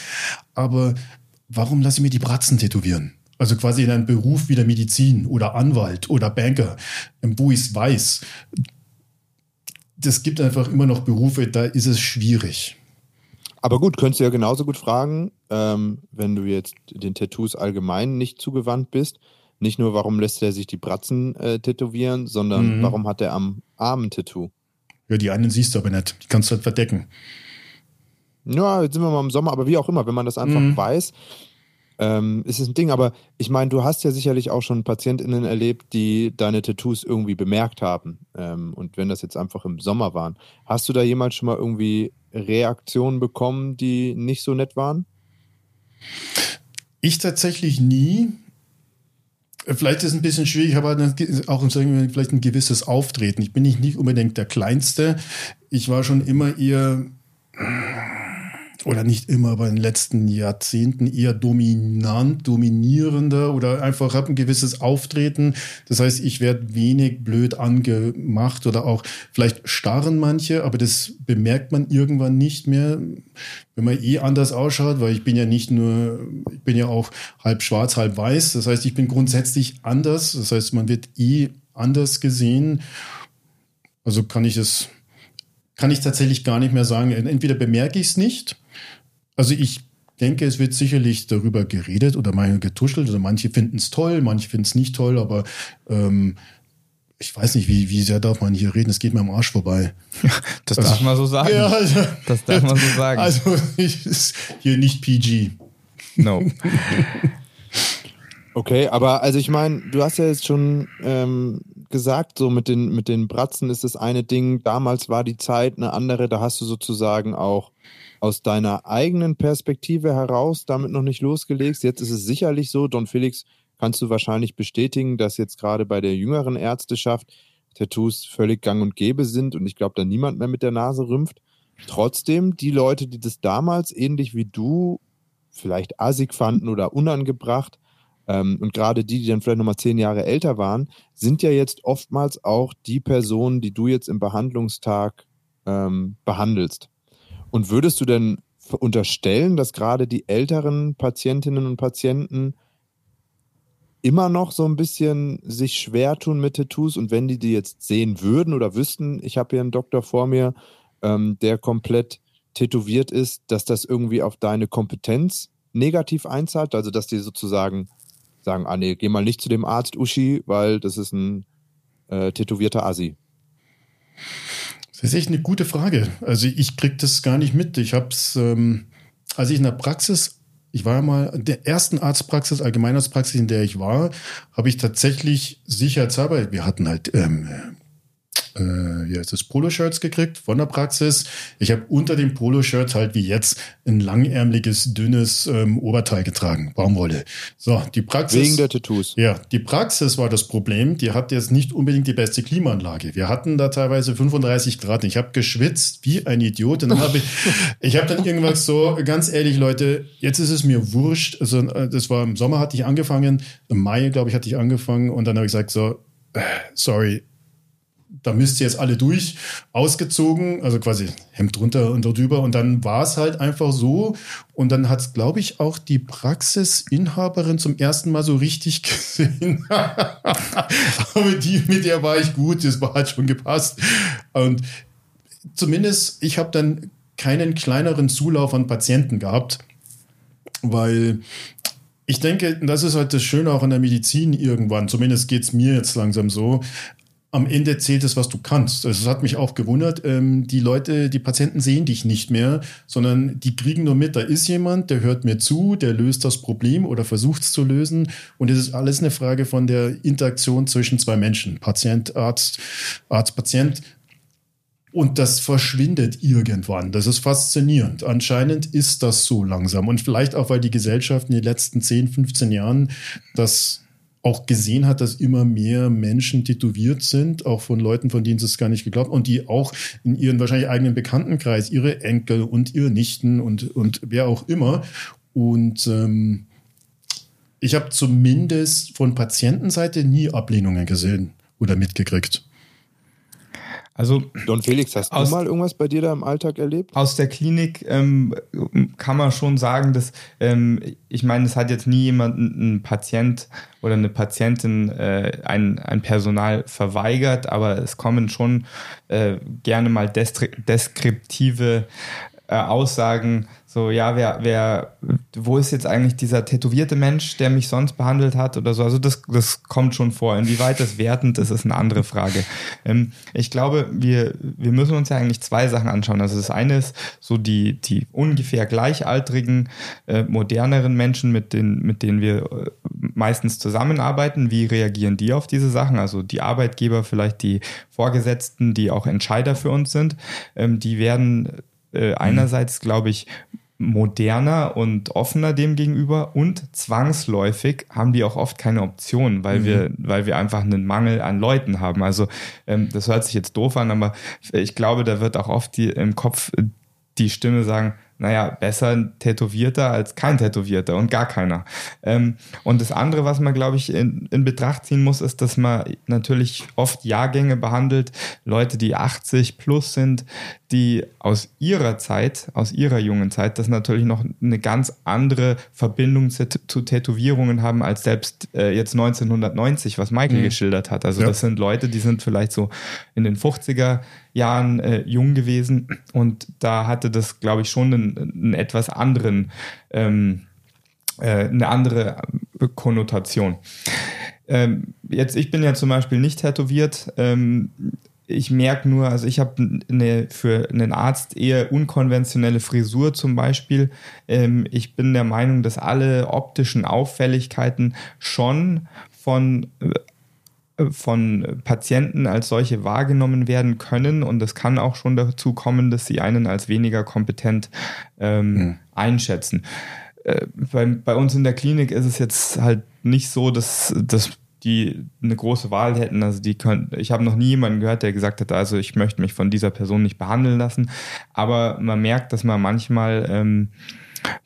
Aber warum lasse ich mir die Bratzen tätowieren? Also quasi in einem Beruf wie der Medizin oder Anwalt oder Banker, wo ich es weiß. Das gibt einfach immer noch Berufe, da ist es schwierig. Aber gut, könntest du ja genauso gut fragen, ähm, wenn du jetzt den Tattoos allgemein nicht zugewandt bist, nicht nur, warum lässt er sich die Bratzen äh, tätowieren, sondern mhm. warum hat er am Arm ein Tattoo? Ja, die einen siehst du aber nicht. Die kannst du halt verdecken. Ja, jetzt sind wir mal im Sommer, aber wie auch immer, wenn man das einfach mhm. weiß, ähm, ist es ein Ding. Aber ich meine, du hast ja sicherlich auch schon PatientInnen erlebt, die deine Tattoos irgendwie bemerkt haben. Ähm, und wenn das jetzt einfach im Sommer waren, hast du da jemals schon mal irgendwie Reaktionen bekommen, die nicht so nett waren? Ich tatsächlich nie. Vielleicht ist es ein bisschen schwierig, aber auch vielleicht ein gewisses Auftreten. Ich bin nicht, unbedingt der Kleinste. Ich war schon immer eher, oder nicht immer, aber in den letzten Jahrzehnten eher dominant, dominierender oder einfach habe ein gewisses Auftreten. Das heißt, ich werde wenig blöd angemacht oder auch vielleicht starren manche, aber das bemerkt man irgendwann nicht mehr, wenn man eh anders ausschaut, weil ich bin ja nicht nur, ich bin ja auch halb schwarz, halb weiß. Das heißt, ich bin grundsätzlich anders. Das heißt, man wird eh anders gesehen. Also kann ich es kann ich tatsächlich gar nicht mehr sagen. Entweder bemerke ich es nicht also ich denke, es wird sicherlich darüber geredet oder mal getuschelt. Also manche finden es toll, manche finden es nicht toll, aber ähm, ich weiß nicht, wie, wie sehr darf man hier reden? Es geht mir am Arsch vorbei. das also, darf man so sagen. Ja, also, das darf man so sagen. Also ich, ist hier nicht PG. No. okay, aber also ich meine, du hast ja jetzt schon ähm, gesagt, so mit den, mit den Bratzen ist das eine Ding. Damals war die Zeit eine andere, da hast du sozusagen auch aus deiner eigenen Perspektive heraus damit noch nicht losgelegt. Jetzt ist es sicherlich so, Don Felix, kannst du wahrscheinlich bestätigen, dass jetzt gerade bei der jüngeren Ärzteschaft Tattoos völlig gang und gäbe sind und ich glaube, da niemand mehr mit der Nase rümpft. Trotzdem, die Leute, die das damals ähnlich wie du vielleicht assig fanden oder unangebracht, ähm, und gerade die, die dann vielleicht nochmal zehn Jahre älter waren, sind ja jetzt oftmals auch die Personen, die du jetzt im Behandlungstag ähm, behandelst. Und würdest du denn unterstellen, dass gerade die älteren Patientinnen und Patienten immer noch so ein bisschen sich schwer tun mit Tattoos und wenn die die jetzt sehen würden oder wüssten, ich habe hier einen Doktor vor mir, ähm, der komplett tätowiert ist, dass das irgendwie auf deine Kompetenz negativ einzahlt, also dass die sozusagen sagen, ah nee, geh mal nicht zu dem Arzt Uschi, weil das ist ein äh, tätowierter Assi. Das ist echt eine gute Frage. Also ich kriege das gar nicht mit. Ich habe es, ähm, als ich in der Praxis, ich war ja mal in der ersten Arztpraxis, Allgemeinarztpraxis, in der ich war, habe ich tatsächlich sicherheitshalber, wir hatten halt ähm, äh, wie heißt das, Poloshirts gekriegt von der Praxis. Ich habe unter dem Poloshirt halt wie jetzt ein langärmliches, dünnes ähm, Oberteil getragen, Baumwolle. So, die Praxis. Wegen der Tattoos. Ja, die Praxis war das Problem. Die hat jetzt nicht unbedingt die beste Klimaanlage. Wir hatten da teilweise 35 Grad. Ich habe geschwitzt wie ein Idiot. Und dann habe ich, ich habe dann irgendwas so, ganz ehrlich, Leute, jetzt ist es mir wurscht. Also, äh, das war im Sommer hatte ich angefangen, im Mai, glaube ich, hatte ich angefangen und dann habe ich gesagt so, äh, sorry, da müsst ihr jetzt alle durch, ausgezogen, also quasi Hemd drunter und drüber. Und dann war es halt einfach so. Und dann hat, glaube ich, auch die Praxisinhaberin zum ersten Mal so richtig gesehen. Aber die, mit der war ich gut, das war halt schon gepasst. Und zumindest, ich habe dann keinen kleineren Zulauf an Patienten gehabt, weil ich denke, das ist halt das Schöne auch in der Medizin irgendwann. Zumindest geht es mir jetzt langsam so am Ende zählt es, was du kannst. Also es hat mich auch gewundert, ähm, die Leute, die Patienten sehen dich nicht mehr, sondern die kriegen nur mit, da ist jemand, der hört mir zu, der löst das Problem oder versucht es zu lösen. Und es ist alles eine Frage von der Interaktion zwischen zwei Menschen, Patient, Arzt, Arzt, Patient. Und das verschwindet irgendwann. Das ist faszinierend. Anscheinend ist das so langsam. Und vielleicht auch, weil die Gesellschaft in den letzten 10, 15 Jahren das auch gesehen hat, dass immer mehr Menschen tätowiert sind, auch von Leuten, von denen sie es gar nicht geglaubt und die auch in ihren wahrscheinlich eigenen Bekanntenkreis, ihre Enkel und ihre Nichten und, und wer auch immer. Und ähm, ich habe zumindest von Patientenseite nie Ablehnungen gesehen oder mitgekriegt. Also, Don Felix, hast aus, du mal irgendwas bei dir da im Alltag erlebt? Aus der Klinik ähm, kann man schon sagen, dass ähm, ich meine, es hat jetzt nie jemand, ein Patient oder eine Patientin äh, ein, ein Personal verweigert, aber es kommen schon äh, gerne mal deskriptive äh, Aussagen so, ja, wer, wer, wo ist jetzt eigentlich dieser tätowierte Mensch, der mich sonst behandelt hat oder so? Also das, das kommt schon vor. Inwieweit das wertend ist, ist eine andere Frage. Ähm, ich glaube, wir, wir müssen uns ja eigentlich zwei Sachen anschauen. Also das eine ist so die, die ungefähr gleichaltrigen, äh, moderneren Menschen, mit denen, mit denen wir äh, meistens zusammenarbeiten. Wie reagieren die auf diese Sachen? Also die Arbeitgeber, vielleicht die Vorgesetzten, die auch Entscheider für uns sind, ähm, die werden äh, einerseits, glaube ich, moderner und offener dem gegenüber und zwangsläufig haben die auch oft keine Optionen, weil mhm. wir, weil wir einfach einen Mangel an Leuten haben. Also ähm, das hört sich jetzt doof an, aber ich glaube, da wird auch oft die, im Kopf die Stimme sagen, naja, besser ein Tätowierter als kein Tätowierter und gar keiner. Ähm, und das andere, was man, glaube ich, in, in Betracht ziehen muss, ist, dass man natürlich oft Jahrgänge behandelt, Leute, die 80 plus sind, die aus ihrer Zeit, aus ihrer jungen Zeit, das natürlich noch eine ganz andere Verbindung zu, zu Tätowierungen haben als selbst äh, jetzt 1990, was Michael mhm. geschildert hat. Also ja. das sind Leute, die sind vielleicht so in den 50er Jahren äh, jung gewesen und da hatte das, glaube ich, schon einen, einen etwas anderen, ähm, äh, eine andere Konnotation. Ähm, jetzt, ich bin ja zum Beispiel nicht tätowiert. Ähm, ich merke nur, also ich habe eine, für einen Arzt eher unkonventionelle Frisur zum Beispiel. Ähm, ich bin der Meinung, dass alle optischen Auffälligkeiten schon von äh, von Patienten als solche wahrgenommen werden können und es kann auch schon dazu kommen, dass sie einen als weniger kompetent ähm, hm. einschätzen. Äh, bei, bei, uns in der Klinik ist es jetzt halt nicht so, dass, dass die eine große Wahl hätten. Also die können, ich habe noch nie jemanden gehört, der gesagt hat, also ich möchte mich von dieser Person nicht behandeln lassen. Aber man merkt, dass man manchmal ähm,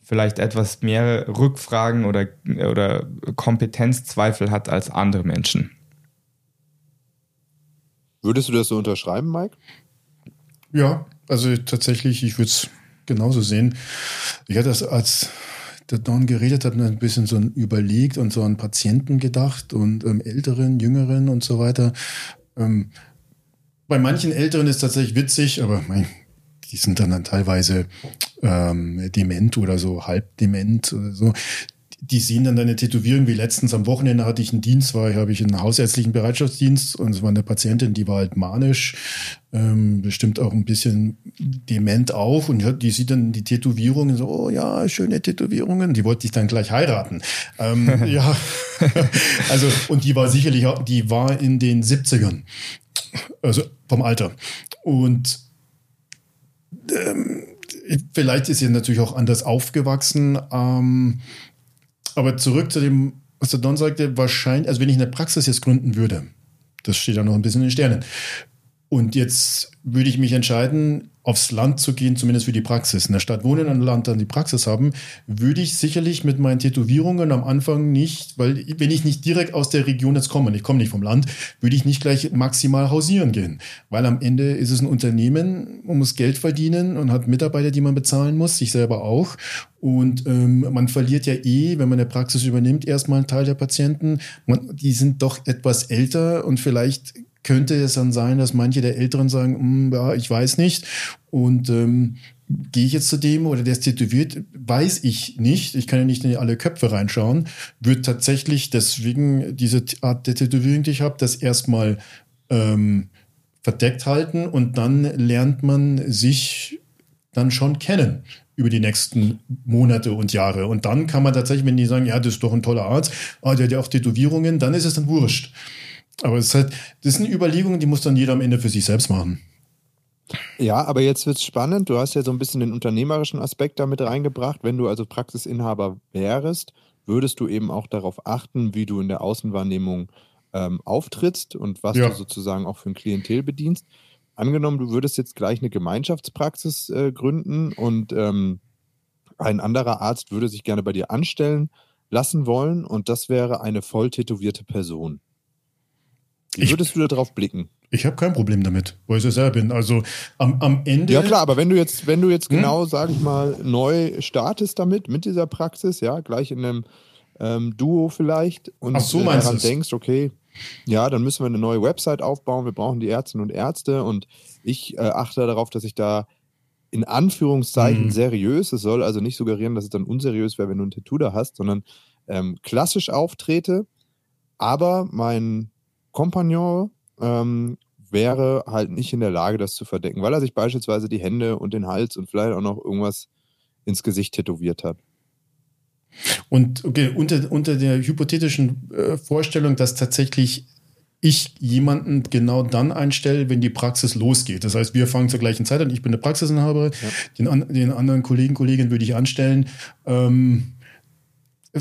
vielleicht etwas mehr Rückfragen oder, oder Kompetenzzweifel hat als andere Menschen. Würdest du das so unterschreiben, Mike? Ja, also tatsächlich, ich würde es genauso sehen. Ich hatte das als der Don geredet hat, ein bisschen so überlegt und so an Patienten gedacht und ähm, Älteren, Jüngeren und so weiter. Ähm, bei manchen Älteren ist tatsächlich witzig, aber mein, die sind dann, dann teilweise ähm, dement oder so, halb dement oder so die sehen dann deine Tätowierung, wie letztens am Wochenende hatte ich einen Dienst, war habe ich einen hausärztlichen Bereitschaftsdienst und es war eine Patientin, die war halt manisch, ähm, bestimmt auch ein bisschen dement auch und die sieht dann die Tätowierungen so, oh ja, schöne Tätowierungen, die wollte ich dann gleich heiraten. Ähm, ja, also und die war sicherlich auch, die war in den 70ern, also vom Alter und ähm, vielleicht ist sie natürlich auch anders aufgewachsen. Ähm, aber zurück zu dem, was der Don sagte, wahrscheinlich, also wenn ich eine Praxis jetzt gründen würde, das steht ja noch ein bisschen in den Sternen. Und jetzt würde ich mich entscheiden, aufs Land zu gehen, zumindest für die Praxis. In der Stadt wohnen, und Land dann die Praxis haben, würde ich sicherlich mit meinen Tätowierungen am Anfang nicht, weil wenn ich nicht direkt aus der Region jetzt komme, und ich komme nicht vom Land, würde ich nicht gleich maximal hausieren gehen. Weil am Ende ist es ein Unternehmen, man muss Geld verdienen und hat Mitarbeiter, die man bezahlen muss, sich selber auch. Und ähm, man verliert ja eh, wenn man eine Praxis übernimmt, erstmal einen Teil der Patienten. Man, die sind doch etwas älter und vielleicht könnte es dann sein, dass manche der Älteren sagen, hm, ja, ich weiß nicht. Und ähm, gehe ich jetzt zu dem oder der ist tätowiert, weiß ich nicht. Ich kann ja nicht in alle Köpfe reinschauen. Wird tatsächlich deswegen diese Art der Tätowierung, die ich habe, das erstmal ähm, verdeckt halten und dann lernt man sich dann schon kennen über die nächsten Monate und Jahre. Und dann kann man tatsächlich, wenn die sagen, ja, das ist doch ein toller Arzt, ah, der hat ja auch Tätowierungen, dann ist es dann wurscht. Aber es ist halt, das sind Überlegungen, die muss dann jeder am Ende für sich selbst machen. Ja, aber jetzt wird es spannend. Du hast ja so ein bisschen den unternehmerischen Aspekt damit reingebracht. Wenn du also Praxisinhaber wärst, würdest du eben auch darauf achten, wie du in der Außenwahrnehmung ähm, auftrittst und was ja. du sozusagen auch für ein Klientel bedienst. Angenommen, du würdest jetzt gleich eine Gemeinschaftspraxis äh, gründen und ähm, ein anderer Arzt würde sich gerne bei dir anstellen lassen wollen und das wäre eine voll tätowierte Person. Wie würdest du darauf blicken? Ich habe kein Problem damit, weil ich ja selber bin. Also am, am Ende. Ja klar, aber wenn du jetzt, wenn du jetzt hm? genau, sag ich mal, neu startest damit, mit dieser Praxis, ja, gleich in einem ähm, Duo vielleicht und so, äh, daran denkst, okay, ja, dann müssen wir eine neue Website aufbauen, wir brauchen die Ärztinnen und Ärzte und ich äh, achte darauf, dass ich da in Anführungszeichen mhm. seriös, es soll also nicht suggerieren, dass es dann unseriös wäre, wenn du ein Tattoo da hast, sondern ähm, klassisch auftrete, aber mein Kompagnon ähm, wäre halt nicht in der Lage, das zu verdecken, weil er sich beispielsweise die Hände und den Hals und vielleicht auch noch irgendwas ins Gesicht tätowiert hat. Und okay, unter, unter der hypothetischen äh, Vorstellung, dass tatsächlich ich jemanden genau dann einstelle, wenn die Praxis losgeht. Das heißt, wir fangen zur gleichen Zeit an. Ich bin der Praxisinhaber. Ja. Den, den, anderen Kollegen, Kolleginnen würde ich anstellen. Ähm,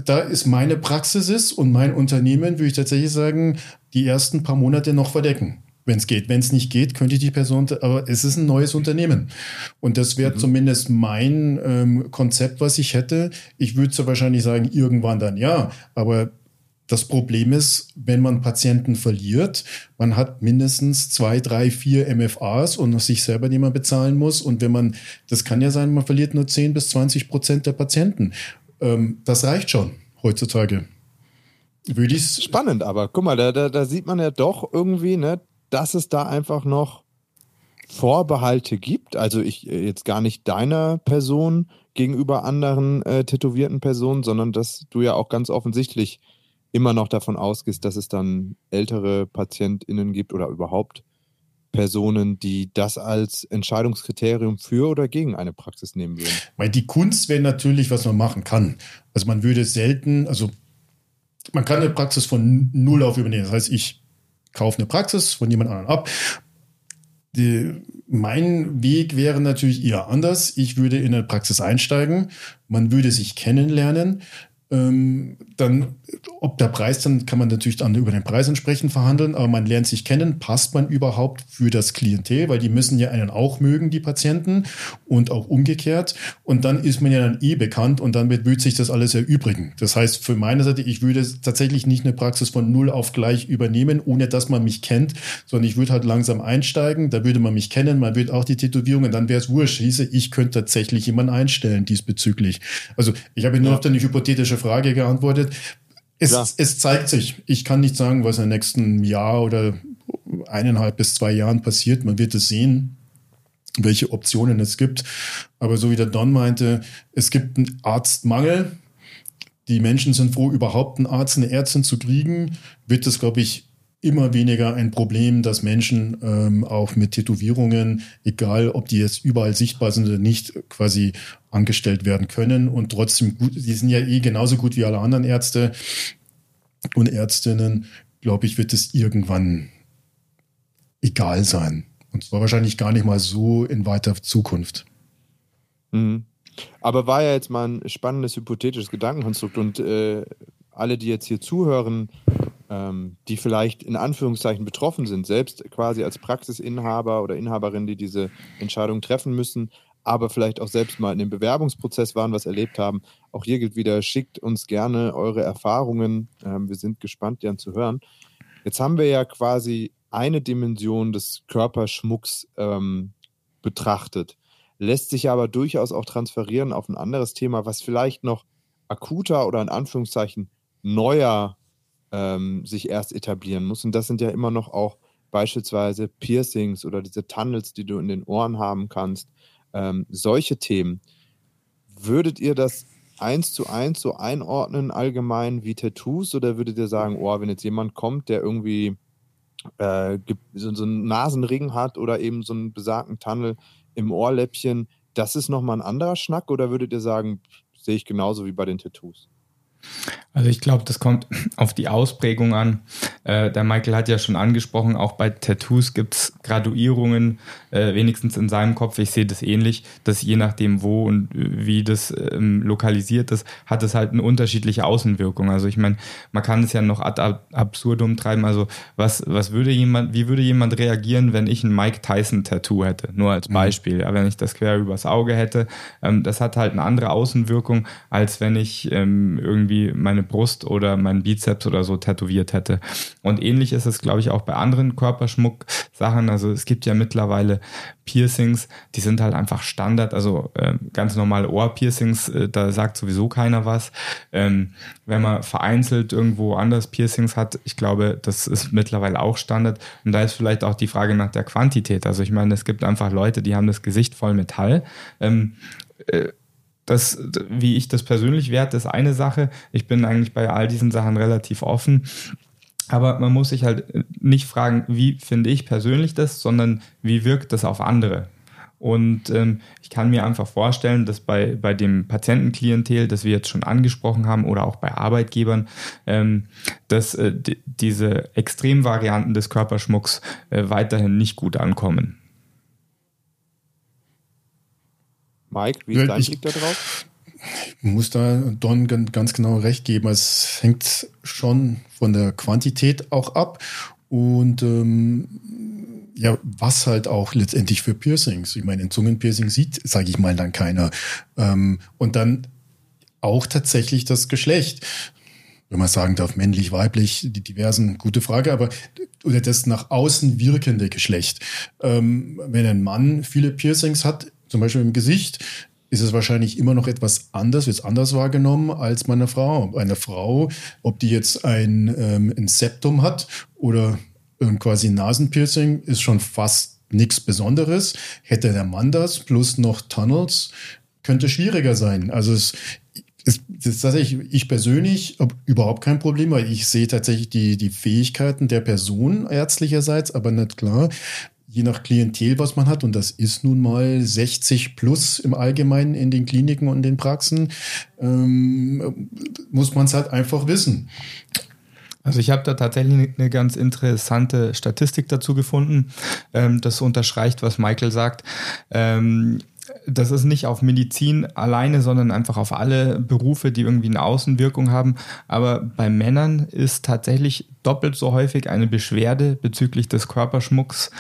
da ist meine Praxis ist und mein Unternehmen, würde ich tatsächlich sagen, die ersten paar Monate noch verdecken. wenn es geht. Wenn es nicht geht, könnte die Person, aber es ist ein neues Unternehmen. Und das wäre mhm. zumindest mein ähm, Konzept, was ich hätte. Ich würde so wahrscheinlich sagen, irgendwann dann ja, aber das Problem ist, wenn man Patienten verliert, man hat mindestens zwei, drei, vier MFAs und sich selber nicht mehr bezahlen muss. Und wenn man, das kann ja sein, man verliert nur 10 bis 20 Prozent der Patienten. Ähm, das reicht schon heutzutage. Würde Spannend, aber guck mal, da, da, da sieht man ja doch irgendwie, ne, dass es da einfach noch Vorbehalte gibt. Also ich äh, jetzt gar nicht deiner Person gegenüber anderen äh, tätowierten Personen, sondern dass du ja auch ganz offensichtlich immer noch davon ausgehst, dass es dann ältere PatientInnen gibt oder überhaupt Personen, die das als Entscheidungskriterium für oder gegen eine Praxis nehmen würden? Weil die Kunst wäre natürlich, was man machen kann. Also man würde selten, also man kann eine Praxis von null auf übernehmen. Das heißt, ich kaufe eine Praxis von jemand anderem ab. Die, mein Weg wäre natürlich eher anders. Ich würde in eine Praxis einsteigen. Man würde sich kennenlernen. Ähm, dann, ob der Preis, dann kann man natürlich dann über den Preis entsprechend verhandeln, aber man lernt sich kennen, passt man überhaupt für das Klientel, weil die müssen ja einen auch mögen, die Patienten, und auch umgekehrt. Und dann ist man ja dann eh bekannt und dann wird sich das alles erübrigen. Das heißt, für meine Seite, ich würde tatsächlich nicht eine Praxis von null auf gleich übernehmen, ohne dass man mich kennt, sondern ich würde halt langsam einsteigen, da würde man mich kennen, man würde auch die Tätowierungen, dann wäre es wurscht, hieße, ich könnte tatsächlich jemanden einstellen diesbezüglich. Also ich habe nur ja. auf deine hypothetische Frage geantwortet. Es, es zeigt sich. Ich kann nicht sagen, was im nächsten Jahr oder eineinhalb bis zwei Jahren passiert. Man wird es sehen, welche Optionen es gibt. Aber so wie der Don meinte, es gibt einen Arztmangel. Die Menschen sind froh, überhaupt einen Arzt, eine Ärztin zu kriegen. Wird es, glaube ich, immer weniger ein Problem, dass Menschen ähm, auch mit Tätowierungen, egal ob die jetzt überall sichtbar sind oder nicht, quasi angestellt werden können und trotzdem gut, die sind ja eh genauso gut wie alle anderen Ärzte und Ärztinnen, glaube ich, wird es irgendwann egal sein. Und zwar wahrscheinlich gar nicht mal so in weiter Zukunft. Mhm. Aber war ja jetzt mal ein spannendes hypothetisches Gedankenkonstrukt und äh, alle, die jetzt hier zuhören, ähm, die vielleicht in Anführungszeichen betroffen sind, selbst quasi als Praxisinhaber oder Inhaberin, die diese Entscheidung treffen müssen, aber vielleicht auch selbst mal in dem Bewerbungsprozess waren, was erlebt haben. Auch hier gilt wieder, schickt uns gerne eure Erfahrungen. Ähm, wir sind gespannt, die zu hören. Jetzt haben wir ja quasi eine Dimension des Körperschmucks ähm, betrachtet, lässt sich aber durchaus auch transferieren auf ein anderes Thema, was vielleicht noch akuter oder in Anführungszeichen neuer ähm, sich erst etablieren muss. Und das sind ja immer noch auch beispielsweise Piercings oder diese Tunnels, die du in den Ohren haben kannst. Ähm, solche Themen. Würdet ihr das eins zu eins so einordnen allgemein wie Tattoos oder würdet ihr sagen, oh, wenn jetzt jemand kommt, der irgendwie äh, so, so einen Nasenring hat oder eben so einen besagten Tunnel im Ohrläppchen, das ist nochmal ein anderer Schnack oder würdet ihr sagen, sehe ich genauso wie bei den Tattoos? Also ich glaube, das kommt auf die Ausprägung an. Äh, der Michael hat ja schon angesprochen, auch bei Tattoos gibt es Graduierungen, äh, wenigstens in seinem Kopf. Ich sehe das ähnlich, dass je nachdem, wo und wie das ähm, lokalisiert ist, hat es halt eine unterschiedliche Außenwirkung. Also ich meine, man kann es ja noch ad absurdum treiben. Also was, was würde jemand, wie würde jemand reagieren, wenn ich ein Mike Tyson Tattoo hätte? Nur als mhm. Beispiel. Mhm. wenn ich das quer übers Auge hätte, ähm, das hat halt eine andere Außenwirkung, als wenn ich ähm, irgendwie meine Brust oder meinen Bizeps oder so tätowiert hätte. Und ähnlich ist es, glaube ich, auch bei anderen Körperschmuck-Sachen. Also es gibt ja mittlerweile Piercings, die sind halt einfach Standard, also äh, ganz normale Ohrpiercings, äh, da sagt sowieso keiner was. Ähm, wenn man vereinzelt irgendwo anders Piercings hat, ich glaube, das ist mittlerweile auch Standard. Und da ist vielleicht auch die Frage nach der Quantität. Also ich meine, es gibt einfach Leute, die haben das Gesicht voll Metall. Ähm, äh, das, wie ich das persönlich werte, ist eine Sache. Ich bin eigentlich bei all diesen Sachen relativ offen. Aber man muss sich halt nicht fragen, wie finde ich persönlich das, sondern wie wirkt das auf andere. Und ähm, ich kann mir einfach vorstellen, dass bei, bei dem Patientenklientel, das wir jetzt schon angesprochen haben, oder auch bei Arbeitgebern, ähm, dass äh, diese Extremvarianten des Körperschmucks äh, weiterhin nicht gut ankommen. Mike, wie ist dein Blick da drauf? Ich muss da Don ganz genau recht geben. Es hängt schon von der Quantität auch ab. Und ähm, ja, was halt auch letztendlich für Piercings. Ich meine, ein Zungenpiercing sieht, sage ich mal, dann keiner. Ähm, und dann auch tatsächlich das Geschlecht. Wenn man sagen darf, männlich, weiblich, die diversen, gute Frage, aber oder das nach außen wirkende Geschlecht. Ähm, wenn ein Mann viele Piercings hat, zum Beispiel im Gesicht, ist es wahrscheinlich immer noch etwas anders, wird es anders wahrgenommen als bei einer Frau. Eine Frau, ob die jetzt ein, ähm, ein Septum hat oder ähm, quasi ein Nasenpiercing, ist schon fast nichts Besonderes. Hätte der Mann das plus noch Tunnels, könnte schwieriger sein. Also es ist, ist tatsächlich, ich persönlich habe überhaupt kein Problem, weil ich sehe tatsächlich die, die Fähigkeiten der Person ärztlicherseits, aber nicht klar, je nach Klientel, was man hat, und das ist nun mal 60 plus im Allgemeinen in den Kliniken und den Praxen, ähm, muss man es halt einfach wissen. Also ich habe da tatsächlich eine ganz interessante Statistik dazu gefunden. Ähm, das unterstreicht, was Michael sagt. Ähm, das ist nicht auf Medizin alleine, sondern einfach auf alle Berufe, die irgendwie eine Außenwirkung haben. Aber bei Männern ist tatsächlich doppelt so häufig eine Beschwerde bezüglich des Körperschmucks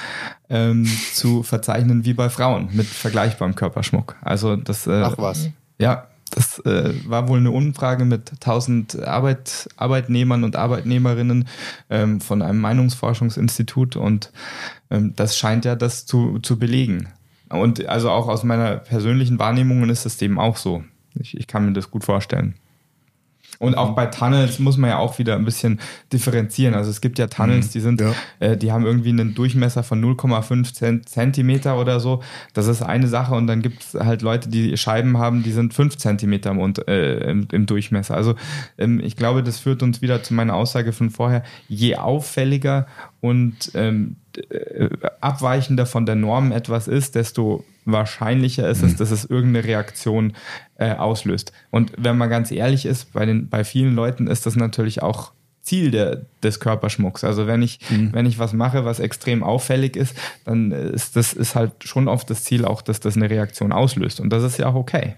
ähm, zu verzeichnen wie bei Frauen mit vergleichbarem Körperschmuck. Also das. Äh, Ach was. Ja, das äh, war wohl eine Umfrage mit 1000 Arbeit, Arbeitnehmern und Arbeitnehmerinnen ähm, von einem Meinungsforschungsinstitut und ähm, das scheint ja das zu, zu belegen. Und also auch aus meiner persönlichen Wahrnehmung ist das eben auch so. Ich, ich kann mir das gut vorstellen. Und auch bei Tunnels muss man ja auch wieder ein bisschen differenzieren. Also es gibt ja Tunnels, mhm. die sind, ja. äh, die haben irgendwie einen Durchmesser von 0,5 Zentimeter oder so. Das ist eine Sache. Und dann gibt es halt Leute, die Scheiben haben, die sind 5 Zentimeter im, äh, im, im Durchmesser. Also ähm, ich glaube, das führt uns wieder zu meiner Aussage von vorher. Je auffälliger und ähm, äh, abweichender von der Norm etwas ist, desto wahrscheinlicher ist es, mhm. dass es irgendeine Reaktion äh, auslöst. Und wenn man ganz ehrlich ist, bei, den, bei vielen Leuten ist das natürlich auch Ziel der, des Körperschmucks. Also wenn ich, mhm. wenn ich was mache, was extrem auffällig ist, dann ist das ist halt schon oft das Ziel auch, dass das eine Reaktion auslöst. Und das ist ja auch okay.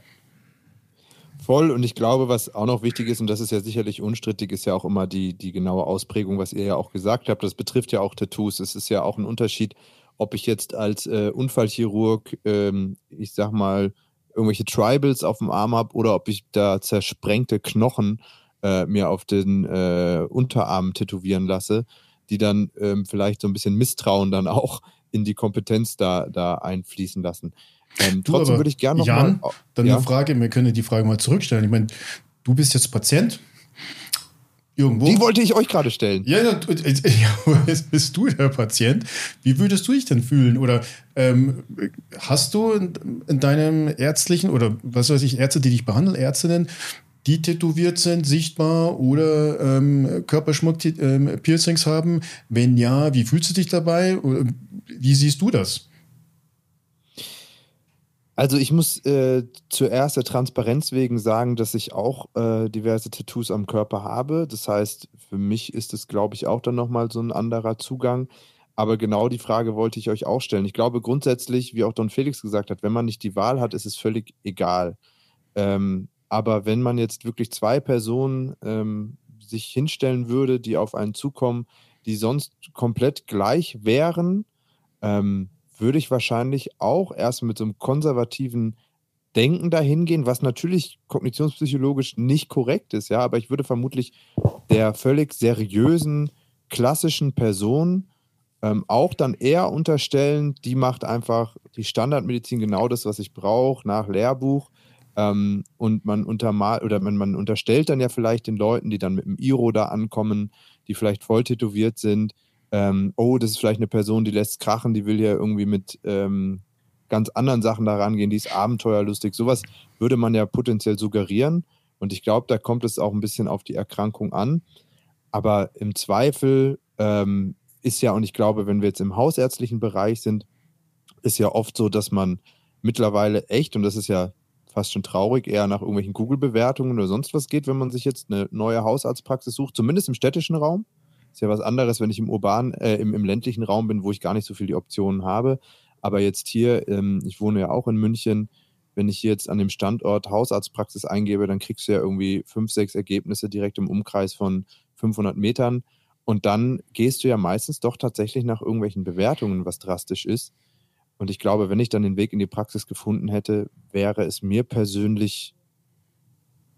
Voll. Und ich glaube, was auch noch wichtig ist, und das ist ja sicherlich unstrittig, ist ja auch immer die, die genaue Ausprägung, was ihr ja auch gesagt habt. Das betrifft ja auch Tattoos. Es ist ja auch ein Unterschied, ob ich jetzt als äh, Unfallchirurg, ähm, ich sag mal, irgendwelche Tribals auf dem Arm habe oder ob ich da zersprengte Knochen äh, mir auf den äh, Unterarm tätowieren lasse, die dann ähm, vielleicht so ein bisschen Misstrauen dann auch in die Kompetenz da, da einfließen lassen. Ähm, trotzdem würde ich gerne noch Jan, mal, dann ja? eine Frage, wir können die Frage mal zurückstellen. Ich meine, du bist jetzt Patient, Irgendwo. Die wollte ich euch gerade stellen. Ja, ja, jetzt bist du der Patient. Wie würdest du dich denn fühlen? Oder ähm, hast du in, in, deinem ärztlichen oder was weiß ich, Ärzte, die dich behandeln, Ärztinnen, die tätowiert sind, sichtbar oder ähm, Körperschmuck-Piercings ähm, haben? Wenn ja, wie fühlst du dich dabei? Wie siehst du das? Also ich muss äh, zuerst der Transparenz wegen sagen, dass ich auch äh, diverse Tattoos am Körper habe. Das heißt, für mich ist es, glaube ich, auch dann nochmal so ein anderer Zugang. Aber genau die Frage wollte ich euch auch stellen. Ich glaube grundsätzlich, wie auch Don Felix gesagt hat, wenn man nicht die Wahl hat, ist es völlig egal. Ähm, aber wenn man jetzt wirklich zwei Personen ähm, sich hinstellen würde, die auf einen zukommen, die sonst komplett gleich wären, ähm, würde ich wahrscheinlich auch erst mit so einem konservativen Denken dahin gehen, was natürlich kognitionspsychologisch nicht korrekt ist, ja, aber ich würde vermutlich der völlig seriösen, klassischen Person ähm, auch dann eher unterstellen, die macht einfach die Standardmedizin genau das, was ich brauche, nach Lehrbuch. Ähm, und man untermal oder man, man unterstellt dann ja vielleicht den Leuten, die dann mit dem Iro da ankommen, die vielleicht voll tätowiert sind, ähm, oh, das ist vielleicht eine Person, die lässt krachen, die will ja irgendwie mit ähm, ganz anderen Sachen da rangehen, die ist abenteuerlustig. Sowas würde man ja potenziell suggerieren. Und ich glaube, da kommt es auch ein bisschen auf die Erkrankung an. Aber im Zweifel ähm, ist ja, und ich glaube, wenn wir jetzt im hausärztlichen Bereich sind, ist ja oft so, dass man mittlerweile echt, und das ist ja fast schon traurig, eher nach irgendwelchen Google-Bewertungen oder sonst was geht, wenn man sich jetzt eine neue Hausarztpraxis sucht, zumindest im städtischen Raum. Ist ja was anderes, wenn ich im urbanen, äh, im, im ländlichen Raum bin, wo ich gar nicht so viel die Optionen habe. Aber jetzt hier, ähm, ich wohne ja auch in München, wenn ich jetzt an dem Standort Hausarztpraxis eingebe, dann kriegst du ja irgendwie fünf, sechs Ergebnisse direkt im Umkreis von 500 Metern. Und dann gehst du ja meistens doch tatsächlich nach irgendwelchen Bewertungen, was drastisch ist. Und ich glaube, wenn ich dann den Weg in die Praxis gefunden hätte, wäre es mir persönlich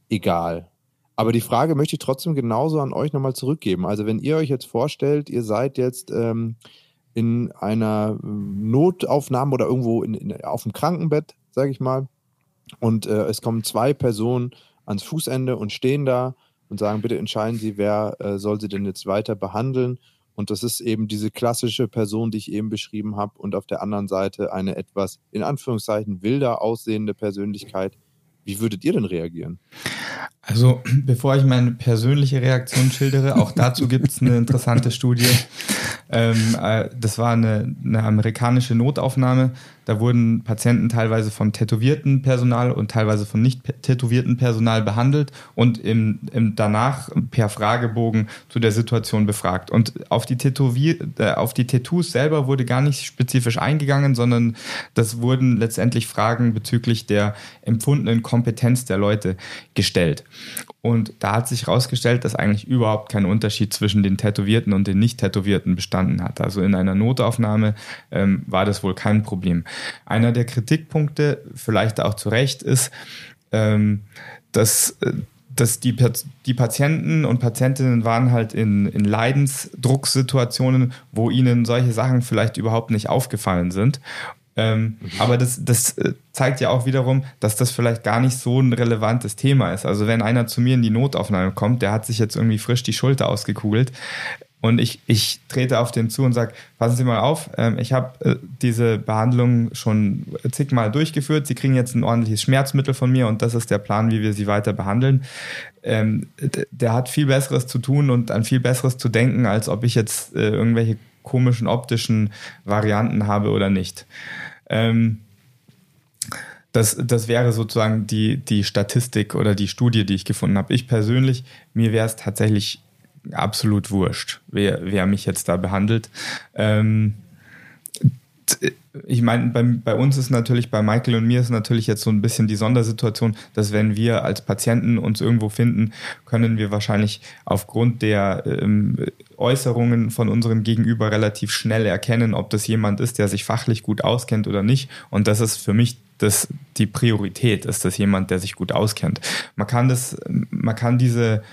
egal. Aber die Frage möchte ich trotzdem genauso an euch nochmal zurückgeben. Also wenn ihr euch jetzt vorstellt, ihr seid jetzt ähm, in einer Notaufnahme oder irgendwo in, in, auf dem Krankenbett, sage ich mal, und äh, es kommen zwei Personen ans Fußende und stehen da und sagen, bitte entscheiden Sie, wer äh, soll sie denn jetzt weiter behandeln. Und das ist eben diese klassische Person, die ich eben beschrieben habe. Und auf der anderen Seite eine etwas in Anführungszeichen wilder aussehende Persönlichkeit. Wie würdet ihr denn reagieren? Also, bevor ich meine persönliche Reaktion schildere, auch dazu gibt es eine interessante Studie. Ähm, äh, das war eine, eine amerikanische Notaufnahme da wurden Patienten teilweise von tätowierten Personal und teilweise von nicht tätowierten Personal behandelt und im, im danach per Fragebogen zu der Situation befragt. Und auf die, Tätowier äh, auf die Tattoos selber wurde gar nicht spezifisch eingegangen, sondern das wurden letztendlich Fragen bezüglich der empfundenen Kompetenz der Leute gestellt. Und da hat sich herausgestellt, dass eigentlich überhaupt kein Unterschied zwischen den Tätowierten und den Nicht-Tätowierten bestanden hat. Also in einer Notaufnahme ähm, war das wohl kein Problem. Einer der Kritikpunkte, vielleicht auch zu Recht, ist, ähm, dass, äh, dass die, die Patienten und Patientinnen waren halt in, in Leidensdrucksituationen, wo ihnen solche Sachen vielleicht überhaupt nicht aufgefallen sind. Ähm, aber das, das äh, zeigt ja auch wiederum, dass das vielleicht gar nicht so ein relevantes Thema ist. Also wenn einer zu mir in die Notaufnahme kommt, der hat sich jetzt irgendwie frisch die Schulter ausgekugelt, und ich, ich trete auf den zu und sage, passen Sie mal auf, ähm, ich habe äh, diese Behandlung schon zigmal durchgeführt. Sie kriegen jetzt ein ordentliches Schmerzmittel von mir und das ist der Plan, wie wir Sie weiter behandeln. Ähm, der hat viel Besseres zu tun und an viel Besseres zu denken, als ob ich jetzt äh, irgendwelche komischen optischen Varianten habe oder nicht. Ähm, das, das wäre sozusagen die, die Statistik oder die Studie, die ich gefunden habe. Ich persönlich, mir wäre es tatsächlich absolut wurscht, wer, wer mich jetzt da behandelt. Ähm, ich meine, bei, bei, uns ist natürlich, bei Michael und mir ist natürlich jetzt so ein bisschen die Sondersituation, dass wenn wir als Patienten uns irgendwo finden, können wir wahrscheinlich aufgrund der ähm, Äußerungen von unserem Gegenüber relativ schnell erkennen, ob das jemand ist, der sich fachlich gut auskennt oder nicht. Und das ist für mich das, die Priorität, ist das jemand, der sich gut auskennt. Man kann das, man kann diese,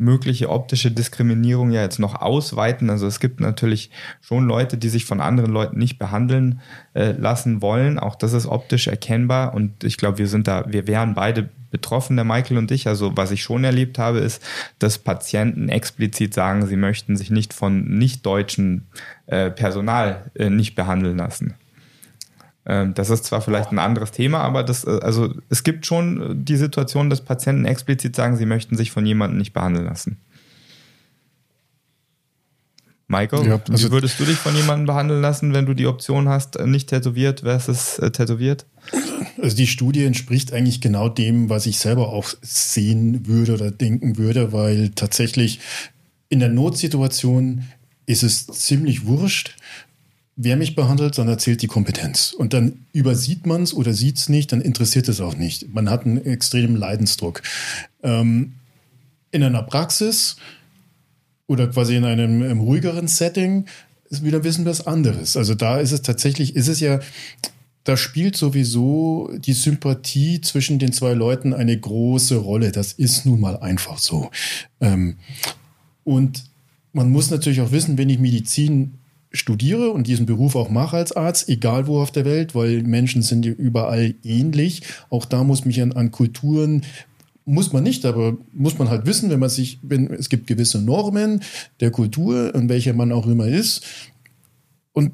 mögliche optische Diskriminierung ja jetzt noch ausweiten. Also es gibt natürlich schon Leute, die sich von anderen Leuten nicht behandeln äh, lassen wollen. Auch das ist optisch erkennbar und ich glaube, wir sind da, wir wären beide betroffen, der Michael und ich. Also was ich schon erlebt habe, ist, dass Patienten explizit sagen, sie möchten sich nicht von nicht deutschen äh, Personal äh, nicht behandeln lassen. Ähm, das ist zwar vielleicht ein anderes Thema, aber das, äh, also es gibt schon die Situation, dass Patienten explizit sagen, sie möchten sich von jemandem nicht behandeln lassen. Michael, ja, also wie würdest du dich von jemandem behandeln lassen, wenn du die Option hast, äh, nicht tätowiert versus äh, tätowiert? Also die Studie entspricht eigentlich genau dem, was ich selber auch sehen würde oder denken würde, weil tatsächlich in der Notsituation ist es ziemlich wurscht, wer mich behandelt, sondern erzählt die Kompetenz. Und dann übersieht man es oder sieht es nicht, dann interessiert es auch nicht. Man hat einen extremen Leidensdruck. Ähm, in einer Praxis oder quasi in einem, einem ruhigeren Setting ist wieder wissen was anderes. Also da ist es tatsächlich, ist es ja, da spielt sowieso die Sympathie zwischen den zwei Leuten eine große Rolle. Das ist nun mal einfach so. Ähm, und man muss natürlich auch wissen, wenn ich Medizin studiere und diesen Beruf auch mache als Arzt, egal wo auf der Welt, weil Menschen sind überall ähnlich. Auch da muss mich an, an Kulturen muss man nicht, aber muss man halt wissen, wenn man sich, wenn es gibt gewisse Normen der Kultur, in welcher man auch immer ist, und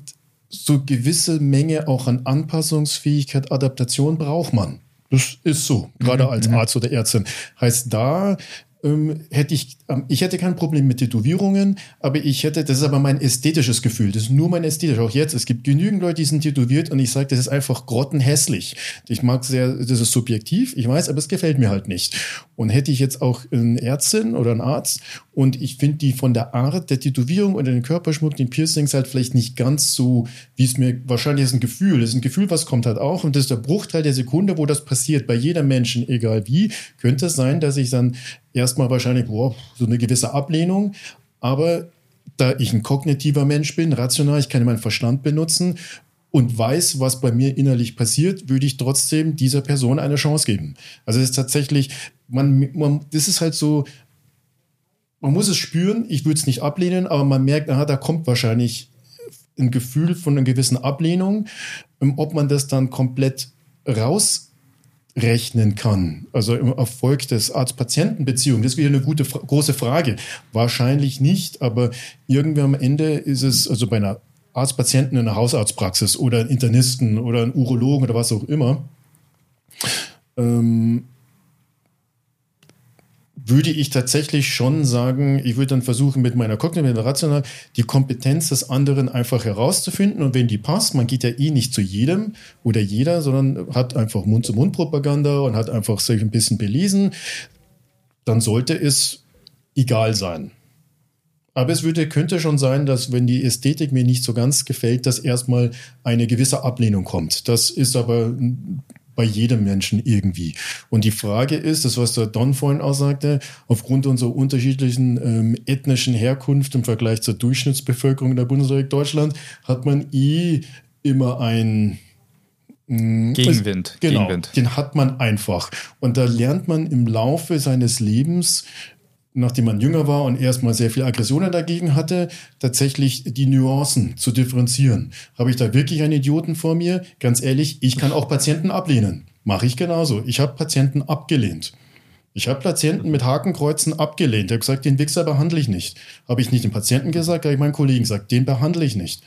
so gewisse Menge auch an Anpassungsfähigkeit, Adaptation braucht man. Das ist so, gerade mhm. als. Arzt oder Ärztin. Heißt da, ähm, hätte ich, ähm, ich hätte kein Problem mit Tätowierungen, aber ich hätte, das ist aber mein ästhetisches Gefühl, das ist nur mein ästhetisches, auch jetzt, es gibt genügend Leute, die sind tätowiert und ich sage, das ist einfach grottenhässlich. Ich mag sehr, das ist subjektiv, ich weiß, aber es gefällt mir halt nicht. Und hätte ich jetzt auch eine Ärztin oder einen Arzt und ich finde die von der Art der Tätowierung oder den Körperschmuck, den Piercings halt vielleicht nicht ganz so, wie es mir wahrscheinlich ist ein Gefühl, das ist ein Gefühl, was kommt halt auch. Und das ist der Bruchteil der Sekunde, wo das passiert, bei jedem Menschen, egal wie, könnte es sein, dass ich dann erstmal wahrscheinlich boah, so eine gewisse Ablehnung, aber da ich ein kognitiver Mensch bin, rational, ich kann meinen Verstand benutzen und weiß, was bei mir innerlich passiert, würde ich trotzdem dieser Person eine Chance geben. Also es ist tatsächlich, man, man das ist halt so, man muss es spüren, ich würde es nicht ablehnen, aber man merkt, aha, da kommt wahrscheinlich ein Gefühl von einer gewissen Ablehnung. Ähm, ob man das dann komplett rausrechnen kann, also im Erfolg des Arzt-Patienten-Beziehung, das ist wieder eine gute, große Frage. Wahrscheinlich nicht, aber irgendwie am Ende ist es, also bei einer Arzt-Patienten in einer Hausarztpraxis oder einen Internisten oder einen Urologen oder was auch immer, ähm, würde ich tatsächlich schon sagen, ich würde dann versuchen, mit meiner kognitiven Rational die Kompetenz des anderen einfach herauszufinden. Und wenn die passt, man geht ja eh nicht zu jedem oder jeder, sondern hat einfach Mund-zu-Mund-Propaganda und hat einfach sich ein bisschen belesen, dann sollte es egal sein. Aber es würde, könnte schon sein, dass wenn die Ästhetik mir nicht so ganz gefällt, dass erstmal eine gewisse Ablehnung kommt. Das ist aber bei jedem Menschen irgendwie. Und die Frage ist, das was der Don vorhin auch sagte, aufgrund unserer unterschiedlichen ähm, ethnischen Herkunft im Vergleich zur Durchschnittsbevölkerung der Bundesrepublik Deutschland, hat man eh immer ein mm, Gegenwind. Genau, Gegenwind. den hat man einfach. Und da lernt man im Laufe seines Lebens nachdem man jünger war und erstmal sehr viel Aggressionen dagegen hatte, tatsächlich die Nuancen zu differenzieren. Habe ich da wirklich einen Idioten vor mir? Ganz ehrlich, ich kann auch Patienten ablehnen. Mache ich genauso. Ich habe Patienten abgelehnt. Ich habe Patienten mit Hakenkreuzen abgelehnt. Ich habe gesagt, den Wichser behandle ich nicht. Habe ich nicht den Patienten gesagt, habe ich meinen Kollegen gesagt, den behandle ich nicht.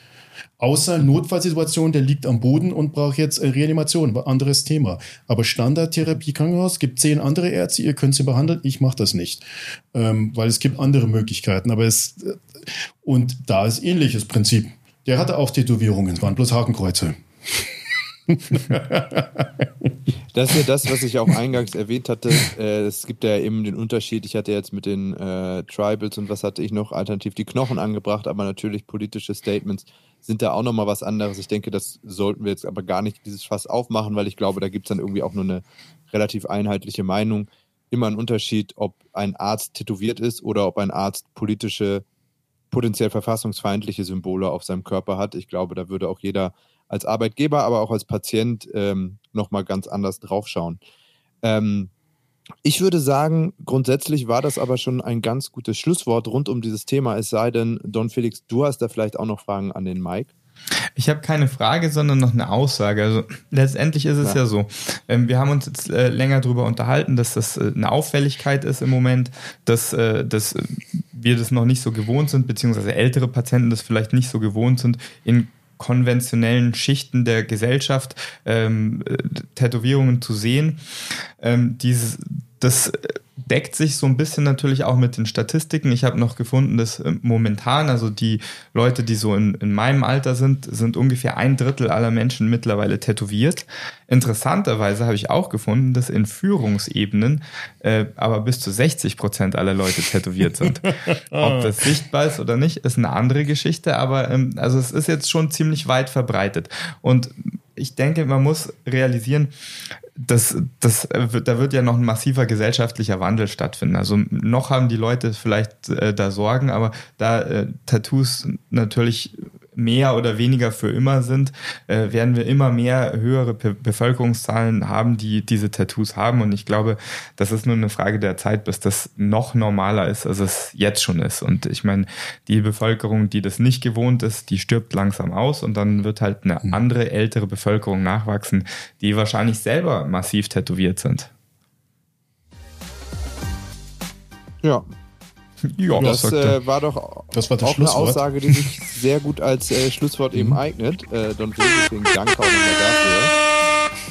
Außer Notfallsituation, der liegt am Boden und braucht jetzt Reanimation, anderes Thema. Aber Standardtherapie Krankenhaus gibt zehn andere Ärzte, ihr könnt sie behandeln, ich mache das nicht, ähm, weil es gibt andere Möglichkeiten. Aber es äh, und da ist ähnliches Prinzip. Der hatte auch Tätowierungen, waren bloß Hakenkreuze. das ist ja das, was ich auch eingangs erwähnt hatte. Äh, es gibt ja eben den Unterschied. Ich hatte jetzt mit den äh, Tribals und was hatte ich noch alternativ die Knochen angebracht, aber natürlich politische Statements sind da auch nochmal was anderes. Ich denke, das sollten wir jetzt aber gar nicht dieses Fass aufmachen, weil ich glaube, da gibt es dann irgendwie auch nur eine relativ einheitliche Meinung. Immer ein Unterschied, ob ein Arzt tätowiert ist oder ob ein Arzt politische, potenziell verfassungsfeindliche Symbole auf seinem Körper hat. Ich glaube, da würde auch jeder als Arbeitgeber, aber auch als Patient ähm, nochmal ganz anders draufschauen. Ähm, ich würde sagen, grundsätzlich war das aber schon ein ganz gutes Schlusswort rund um dieses Thema. Es sei denn, Don Felix, du hast da vielleicht auch noch Fragen an den Mike. Ich habe keine Frage, sondern noch eine Aussage. Also letztendlich ist es ja, ja so. Ähm, wir haben uns jetzt äh, länger darüber unterhalten, dass das äh, eine Auffälligkeit ist im Moment, dass, äh, dass wir das noch nicht so gewohnt sind, beziehungsweise ältere Patienten das vielleicht nicht so gewohnt sind, in konventionellen Schichten der Gesellschaft ähm, äh, Tätowierungen zu sehen. Ähm, dieses, das deckt sich so ein bisschen natürlich auch mit den Statistiken. Ich habe noch gefunden, dass äh, momentan, also die Leute, die so in, in meinem Alter sind, sind ungefähr ein Drittel aller Menschen mittlerweile tätowiert. Interessanterweise habe ich auch gefunden, dass in Führungsebenen äh, aber bis zu 60 Prozent aller Leute tätowiert sind. Ob das sichtbar ist oder nicht, ist eine andere Geschichte, aber ähm, also es ist jetzt schon ziemlich weit verbreitet. Und ich denke, man muss realisieren, das, das, da wird ja noch ein massiver gesellschaftlicher Wandel stattfinden. Also noch haben die Leute vielleicht äh, da Sorgen, aber da äh, Tattoos natürlich mehr oder weniger für immer sind, äh, werden wir immer mehr höhere Be Bevölkerungszahlen haben, die diese Tattoos haben. Und ich glaube, das ist nur eine Frage der Zeit, bis das noch normaler ist, als es jetzt schon ist. Und ich meine, die Bevölkerung, die das nicht gewohnt ist, die stirbt langsam aus und dann wird halt eine mhm. andere, ältere Bevölkerung nachwachsen, die wahrscheinlich selber massiv tätowiert sind. Ja, ja, das äh, war doch das war auch eine Aussage, die sich sehr gut als äh, Schlusswort eben mhm. eignet. Äh, Don deswegen danke auch nochmal dafür.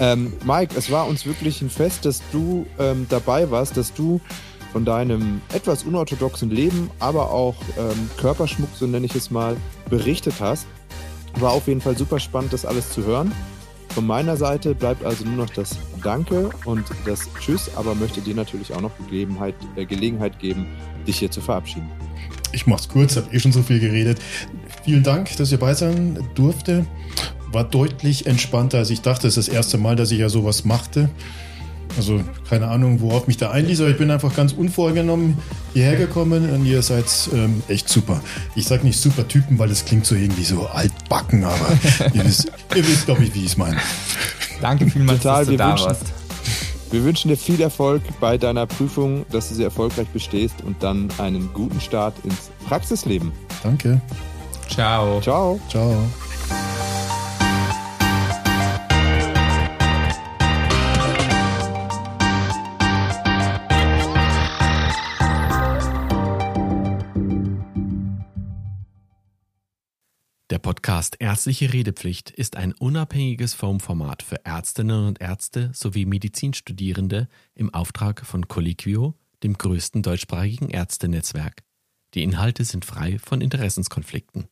Ähm, Mike, es war uns wirklich ein Fest, dass du ähm, dabei warst, dass du von deinem etwas unorthodoxen Leben, aber auch ähm, Körperschmuck, so nenne ich es mal, berichtet hast. War auf jeden Fall super spannend, das alles zu hören. Von meiner Seite bleibt also nur noch das Danke und das Tschüss, aber möchte dir natürlich auch noch Gelegenheit, äh, Gelegenheit geben, dich hier zu verabschieden. Ich mach's kurz, habe eh schon so viel geredet. Vielen Dank, dass ihr bei sein durfte. War deutlich entspannter, als ich dachte. Es ist das erste Mal, dass ich ja sowas machte. Also keine Ahnung, worauf mich da einließ, aber ich bin einfach ganz unvorgenommen hierher gekommen und ihr seid ähm, echt super. Ich sage nicht super Typen, weil es klingt so irgendwie so altbacken, aber ihr wisst, ihr wisst glaube ich, wie ich es meine. Danke vielmals, Total, dass du wir da wünschen- warst. Wir wünschen dir viel Erfolg bei deiner Prüfung, dass du sie erfolgreich bestehst und dann einen guten Start ins Praxisleben. Danke. Ciao. Ciao. Ciao. Der Podcast Ärztliche Redepflicht ist ein unabhängiges Formformat für Ärztinnen und Ärzte sowie Medizinstudierende im Auftrag von Colliquio, dem größten deutschsprachigen Ärztenetzwerk. Die Inhalte sind frei von Interessenskonflikten.